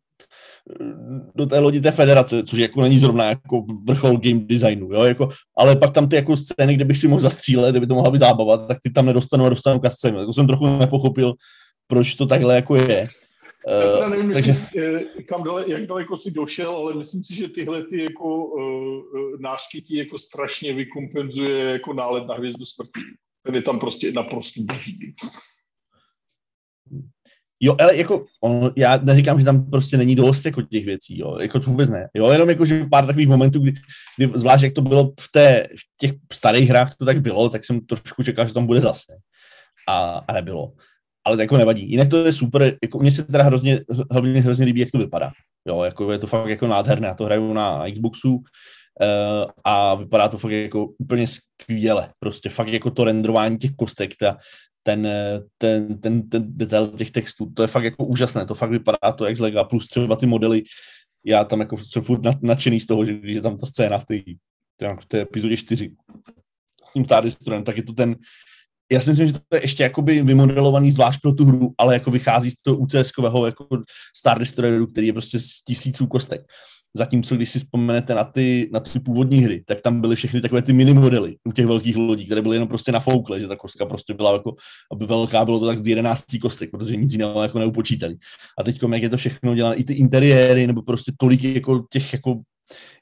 [SPEAKER 4] do té lodi té federace, což jako není zrovna jako vrchol game designu, jo, jako, ale pak tam ty jako scény, kde bych si mohl zastřílet, kde by to mohla být zábava, tak ty tam nedostanu a dostanu kascenu. To jsem trochu nepochopil, proč to takhle jako je.
[SPEAKER 2] Já teda
[SPEAKER 4] Eh,
[SPEAKER 2] nevím,
[SPEAKER 4] takže-
[SPEAKER 2] jestli, eh, kam dale, jak daleko si došel, ale myslím si, že tyhle ty jako uh, nářky ti jako strašně vykompenzuje jako nálet na hvězdu smrti. Ten je tam prostě naprosto boží.
[SPEAKER 4] Jo, ale jako, on, já neříkám, že tam prostě není dost jako těch věcí, jo, jako vůbec ne, jo, jenom jako, že pár takových momentů, kdy, kdy zvlášť jak to bylo v, té, v těch starých hrách, to tak bylo, tak jsem trošku čekal, že tam bude zase. A, a nebylo. Ale jako nevadí. Jinak to je super, jako mně se teda hrozně, hlavně hrozně líbí, jak to vypadá. Jo, jako je to fakt jako nádherné, já to hraju na Xboxu uh, a vypadá to fakt jako úplně skvěle. Prostě fakt jako to renderování těch kostek, ta, ten, ten, ten, ten detail těch textů, to je fakt jako úžasné, to fakt vypadá to jak z Lega, plus třeba ty modely, já tam jako jsem furt nad- nadšený z toho, že když je tam ta scéna v té, v té epizodě 4 s tím Destroyerem, tak je to ten, já si myslím, že to je ještě jakoby vymodelovaný zvlášť pro tu hru, ale jako vychází z toho UCS-kového jako Star Destroyeru, který je prostě z tisíců kostek. Zatímco, když si vzpomenete na ty, na ty původní hry, tak tam byly všechny takové ty mini modely u těch velkých lodí, které byly jenom prostě nafoukle, že ta kostka prostě byla jako, aby velká, bylo to tak z 11 kostek, protože nic jiného jako neupočítali. A teď, jak je to všechno udělané, i ty interiéry, nebo prostě tolik jako těch jako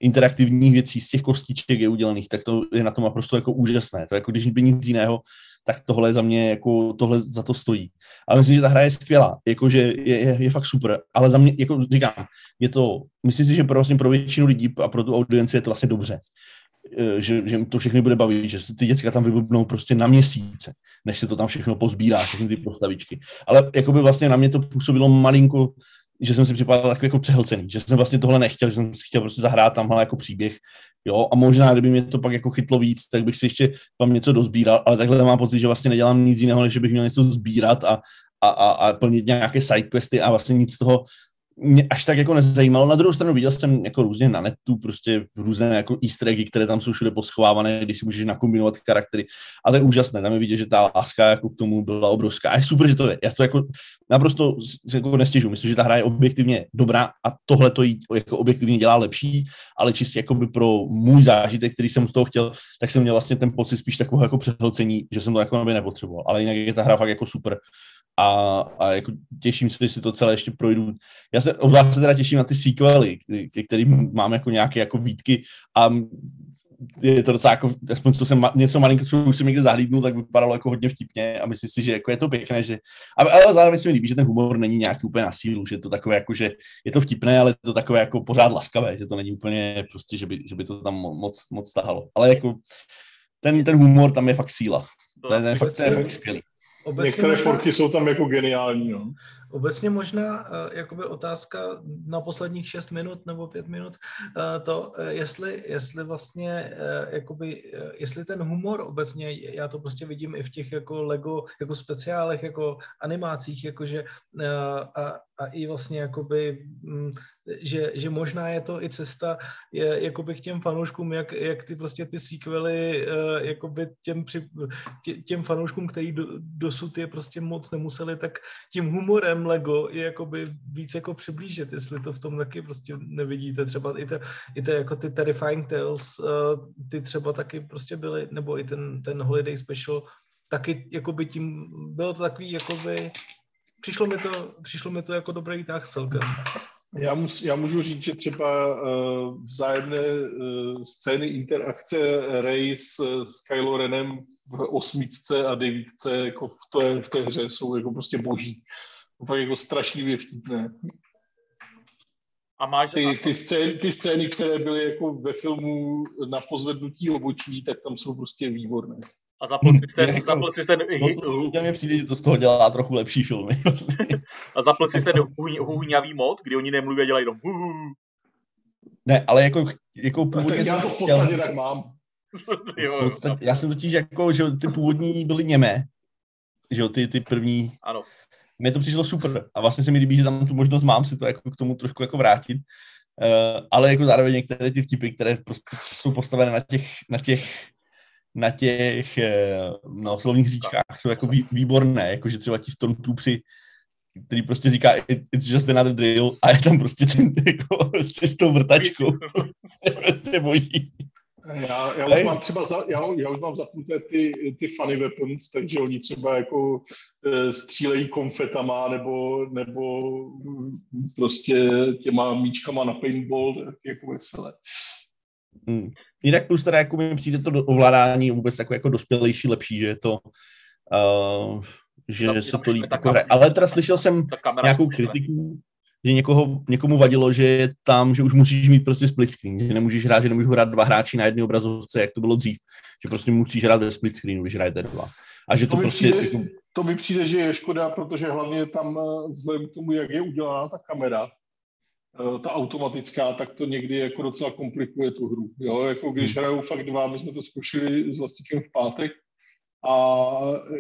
[SPEAKER 4] interaktivních věcí z těch kostiček je udělaných, tak to je na tom naprosto jako úžasné. To je jako když by nic jiného, tak tohle za mě jako tohle za to stojí. Ale myslím, že ta hra je skvělá, jakože je, je, je fakt super, ale za mě, jako říkám, je to, myslím si, že pro, vlastně pro většinu lidí a pro tu audienci je to vlastně dobře. Eh, Že, že to všechny bude bavit, že se ty děcka tam vybudnou prostě na měsíce, než se to tam všechno pozbírá, všechny ty postavičky. Ale jakoby vlastně na mě to působilo malinko že jsem si připadal takový jako přehlcený, že jsem vlastně tohle nechtěl, že jsem si chtěl prostě zahrát tamhle jako příběh, jo, a možná, kdyby mě to pak jako chytlo víc, tak bych si ještě tam něco dozbíral, ale takhle mám pocit, že vlastně nedělám nic jiného, než bych měl něco sbírat a, a, a, a plnit nějaké sidequesty a vlastně nic z toho mě až tak jako nezajímalo. Na druhou stranu viděl jsem jako různě na netu prostě různé jako easter eggy, které tam jsou všude poschovávané, když si můžeš nakombinovat charaktery. A to je úžasné, tam je vidět, že ta láska jako k tomu byla obrovská. A je super, že to je. Já to jako naprosto jako nestěžu. Myslím, že ta hra je objektivně dobrá a tohle to jí jako objektivně dělá lepší, ale čistě jako by pro můj zážitek, který jsem z toho chtěl, tak jsem měl vlastně ten pocit spíš takového jako přehlcení, že jsem to jako nepotřeboval. Ale jinak je ta hra fakt jako super a, a jako těším se, že si to celé ještě projdu. Já se se teda těším na ty sequely, ke kterým mám jako nějaké jako výtky a je to docela jako, aspoň co jsem něco malinko, co už jsem někde zahlídnul, tak vypadalo jako hodně vtipně a myslím si, že jako je to pěkné, že, ale, ale zároveň se mi líbí, že ten humor není nějaký úplně na sílu, že je to takové jako, že je to vtipné, ale je to takové jako pořád laskavé, že to není úplně prostě, že by, že by to tam moc, moc tahalo. Ale jako ten, ten humor tam je fakt síla. To je, to je, fakt, to je fakt skvělý.
[SPEAKER 2] Obecně Některé forky jsou tam jako geniální. No.
[SPEAKER 3] Obecně možná uh, jakoby otázka na posledních 6 minut nebo 5 minut, uh, to, uh, jestli, jestli vlastně, jakoby, jestli ten humor obecně, já to prostě vidím i v těch jako Lego, jako speciálech, jako animácích, jakože a, a i vlastně jakoby, um, že, že možná je to i cesta je, jakoby k těm fanouškům, jak, jak ty vlastně ty sequely jakoby těm, při, tě, těm fanouškům, který do, dosud je prostě moc nemuseli, tak tím humorem Lego je jakoby víc jako přiblížit, jestli to v tom taky prostě nevidíte. Třeba i, te, i te, jako ty Terrifying Tales, uh, ty třeba taky prostě byly, nebo i ten, ten Holiday Special, taky jakoby tím, bylo to takový jakoby, přišlo mi to, přišlo mi to jako dobrý tah celkem.
[SPEAKER 2] Já, mus, já můžu říct, že třeba uh, vzájemné uh, scény interakce Rey s, s Kylo Renem v osmičce a devítce jako v té, v té hře jsou jako prostě boží. Fakt jako strašlivě vtipné.
[SPEAKER 1] A máš...
[SPEAKER 2] Ty, ty, scény, ty scény, které byly jako ve filmu na pozvednutí obočí, tak tam jsou prostě výborné.
[SPEAKER 1] A zapl si ten... Jako, zapl si ten
[SPEAKER 4] to, mě přijde, že to z toho dělá trochu lepší filmy.
[SPEAKER 1] a zapl si ten hůňavý mod, kdy oni nemluví a dělají jenom
[SPEAKER 4] Ne, ale jako, jako
[SPEAKER 2] původně... Tak já to v podstatě tak mám.
[SPEAKER 1] jo,
[SPEAKER 4] podstatě, já jsem totiž jako, že ty původní byly němé, že ty, ty první.
[SPEAKER 1] Ano.
[SPEAKER 4] Mně to přišlo super a vlastně se mi líbí, že tam tu možnost mám si to jako k tomu trošku jako vrátit. Uh, ale jako zároveň některé ty vtipy, které prostě jsou postavené na těch, na těch na těch eh, no, slovních říčkách jsou jako výborné, jakože třeba ti stormtroopři, který prostě říká it's just another drill a je tam prostě ten jako prostě s tou vrtačkou. prostě boží.
[SPEAKER 2] Já, já, už mám třeba za, já, já už mám zapnuté ty, ty funny weapons, takže oni třeba jako e, střílejí konfetama nebo, nebo prostě těma míčkama na paintball, tak jako veselé.
[SPEAKER 4] Hmm. Jinak plus teda jako mi přijde to do ovládání vůbec jako, jako dospělejší, lepší, že je to uh, že tam, se to líp jako. Ale teda slyšel jsem nějakou kritiku, že někoho, někomu vadilo, že je tam, že už musíš mít prostě split screen, že nemůžeš hrát, že nemůžeš hrát dva hráči na jedné obrazovce, jak to bylo dřív, že prostě musíš hrát ve split screenu, když hrajete dva. A že to, to prostě...
[SPEAKER 2] Přijde, jako... To mi přijde, že je škoda, protože hlavně tam eh, vzhledem k tomu, jak je udělaná ta kamera, eh, ta automatická, tak to někdy jako docela komplikuje tu hru. Jo? Jako když hmm. hrajou fakt dva, my jsme to zkoušeli s Vlastikem v pátek a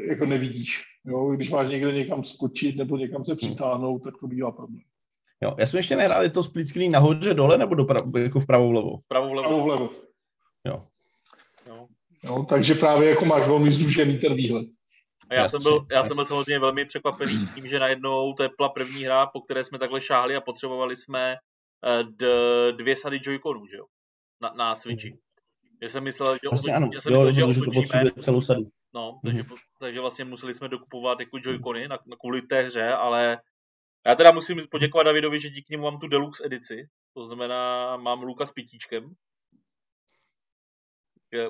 [SPEAKER 2] jako nevidíš. Jo? Když máš někde někam skočit nebo někam se přitáhnout, tak to bývá problém.
[SPEAKER 4] Jo, já jsem ještě nehrál, je to split screen nahoře, dole nebo dopravo, jako vpravo vlevo?
[SPEAKER 1] Vpravo vlevo.
[SPEAKER 2] Vpravo vlevo.
[SPEAKER 4] Jo.
[SPEAKER 1] jo.
[SPEAKER 2] jo. takže právě jako máš velmi zúžený ten výhled.
[SPEAKER 1] A já, jsem byl, já jsem byl samozřejmě velmi překvapený tím, že najednou to je byla první hra, po které jsme takhle šáhli a potřebovali jsme eh, d, dvě sady Joy-Conů, že jo? Na, na Switchi. Já jsem myslel, že,
[SPEAKER 4] vlastně ano.
[SPEAKER 1] já jsem myslel,
[SPEAKER 4] jo,
[SPEAKER 1] že
[SPEAKER 4] otočíme, to celou sadu.
[SPEAKER 1] No, takže, mm-hmm. takže vlastně museli jsme dokupovat jako Joy-Cony na, na kvůli té hře, ale já teda musím poděkovat Davidovi, že díky němu mám tu deluxe edici, to znamená, mám Luka s pitíčkem.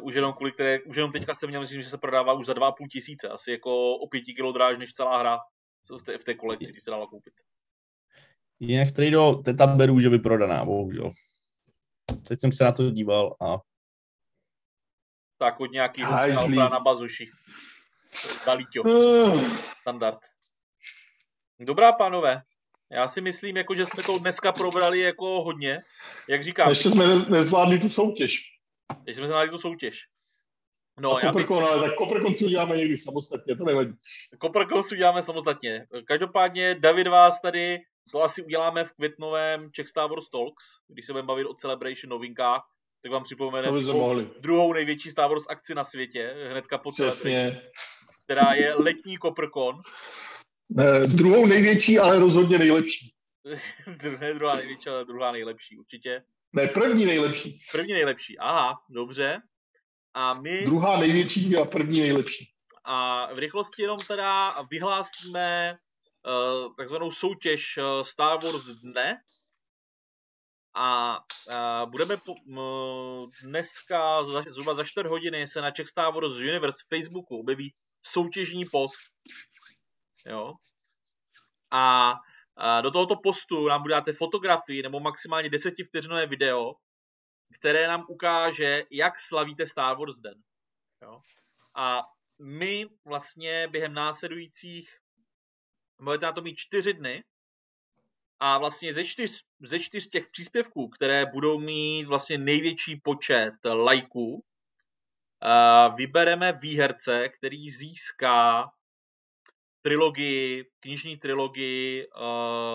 [SPEAKER 1] Už jenom kvůli které, už jenom teďka jsem měl, myslím, že se prodává už za 2,5 tisíce, asi jako o 5 kg dráž než celá hra v té, v té kolekci, když se dala koupit.
[SPEAKER 4] Jinak do teta beru, že vyprodaná, bohužel. Teď jsem se na to díval a...
[SPEAKER 1] Tak od nějakýho na bazuši. Dalíťo. Standard. Dobrá, pánové. Já si myslím, jako, že jsme to dneska probrali jako hodně. Jak říkám,
[SPEAKER 2] A ještě jsme ne- nezvládli tu soutěž.
[SPEAKER 1] když jsme znali tu soutěž. No,
[SPEAKER 2] No,
[SPEAKER 1] já bych,
[SPEAKER 2] Koprkon, ale tak Koprkon si uděláme někdy samostatně, to nevadí.
[SPEAKER 1] Koprkos uděláme samostatně. Každopádně David vás tady, to asi uděláme v květnovém Czech Wars Talks, když se budeme bavit o Celebration novinkách, tak vám připomeneme druhou- největší Star Wars akci na světě, hnedka po
[SPEAKER 2] Přesně.
[SPEAKER 1] která je letní Koprkon.
[SPEAKER 2] Ne, druhou největší, ale rozhodně nejlepší.
[SPEAKER 1] ne druhá největší, ale druhá nejlepší, určitě.
[SPEAKER 2] Ne, první nejlepší.
[SPEAKER 1] První nejlepší, aha, dobře. A my
[SPEAKER 2] Druhá největší a první nejlepší.
[SPEAKER 1] a v rychlosti jenom teda vyhlásíme uh, takzvanou soutěž uh, Star Wars dne a uh, budeme po, m, dneska za, zhruba za 4 hodiny se na Czech Star Wars Universe Facebooku objeví soutěžní post. Jo. A, do tohoto postu nám bude dáte fotografii nebo maximálně 10 vteřinové video, které nám ukáže, jak slavíte Star Wars den. Jo. A my vlastně během následujících, budete na to mít čtyři dny, a vlastně ze čtyř, ze čtyř těch příspěvků, které budou mít vlastně největší počet lajků, vybereme výherce, který získá trilogii, knižní trilogii uh,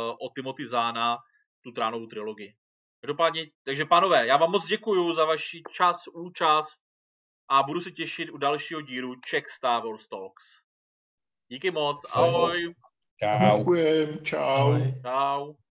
[SPEAKER 1] o Timothy Zána, tu tránovou trilogii. Každopádně, takže pánové, já vám moc děkuji za vaši čas, účast a budu se těšit u dalšího dílu Czech Star Wars Talks. Díky moc, ahoj.
[SPEAKER 4] Čau.
[SPEAKER 2] Děkujem, čau.
[SPEAKER 3] Ahoj.
[SPEAKER 1] Čau.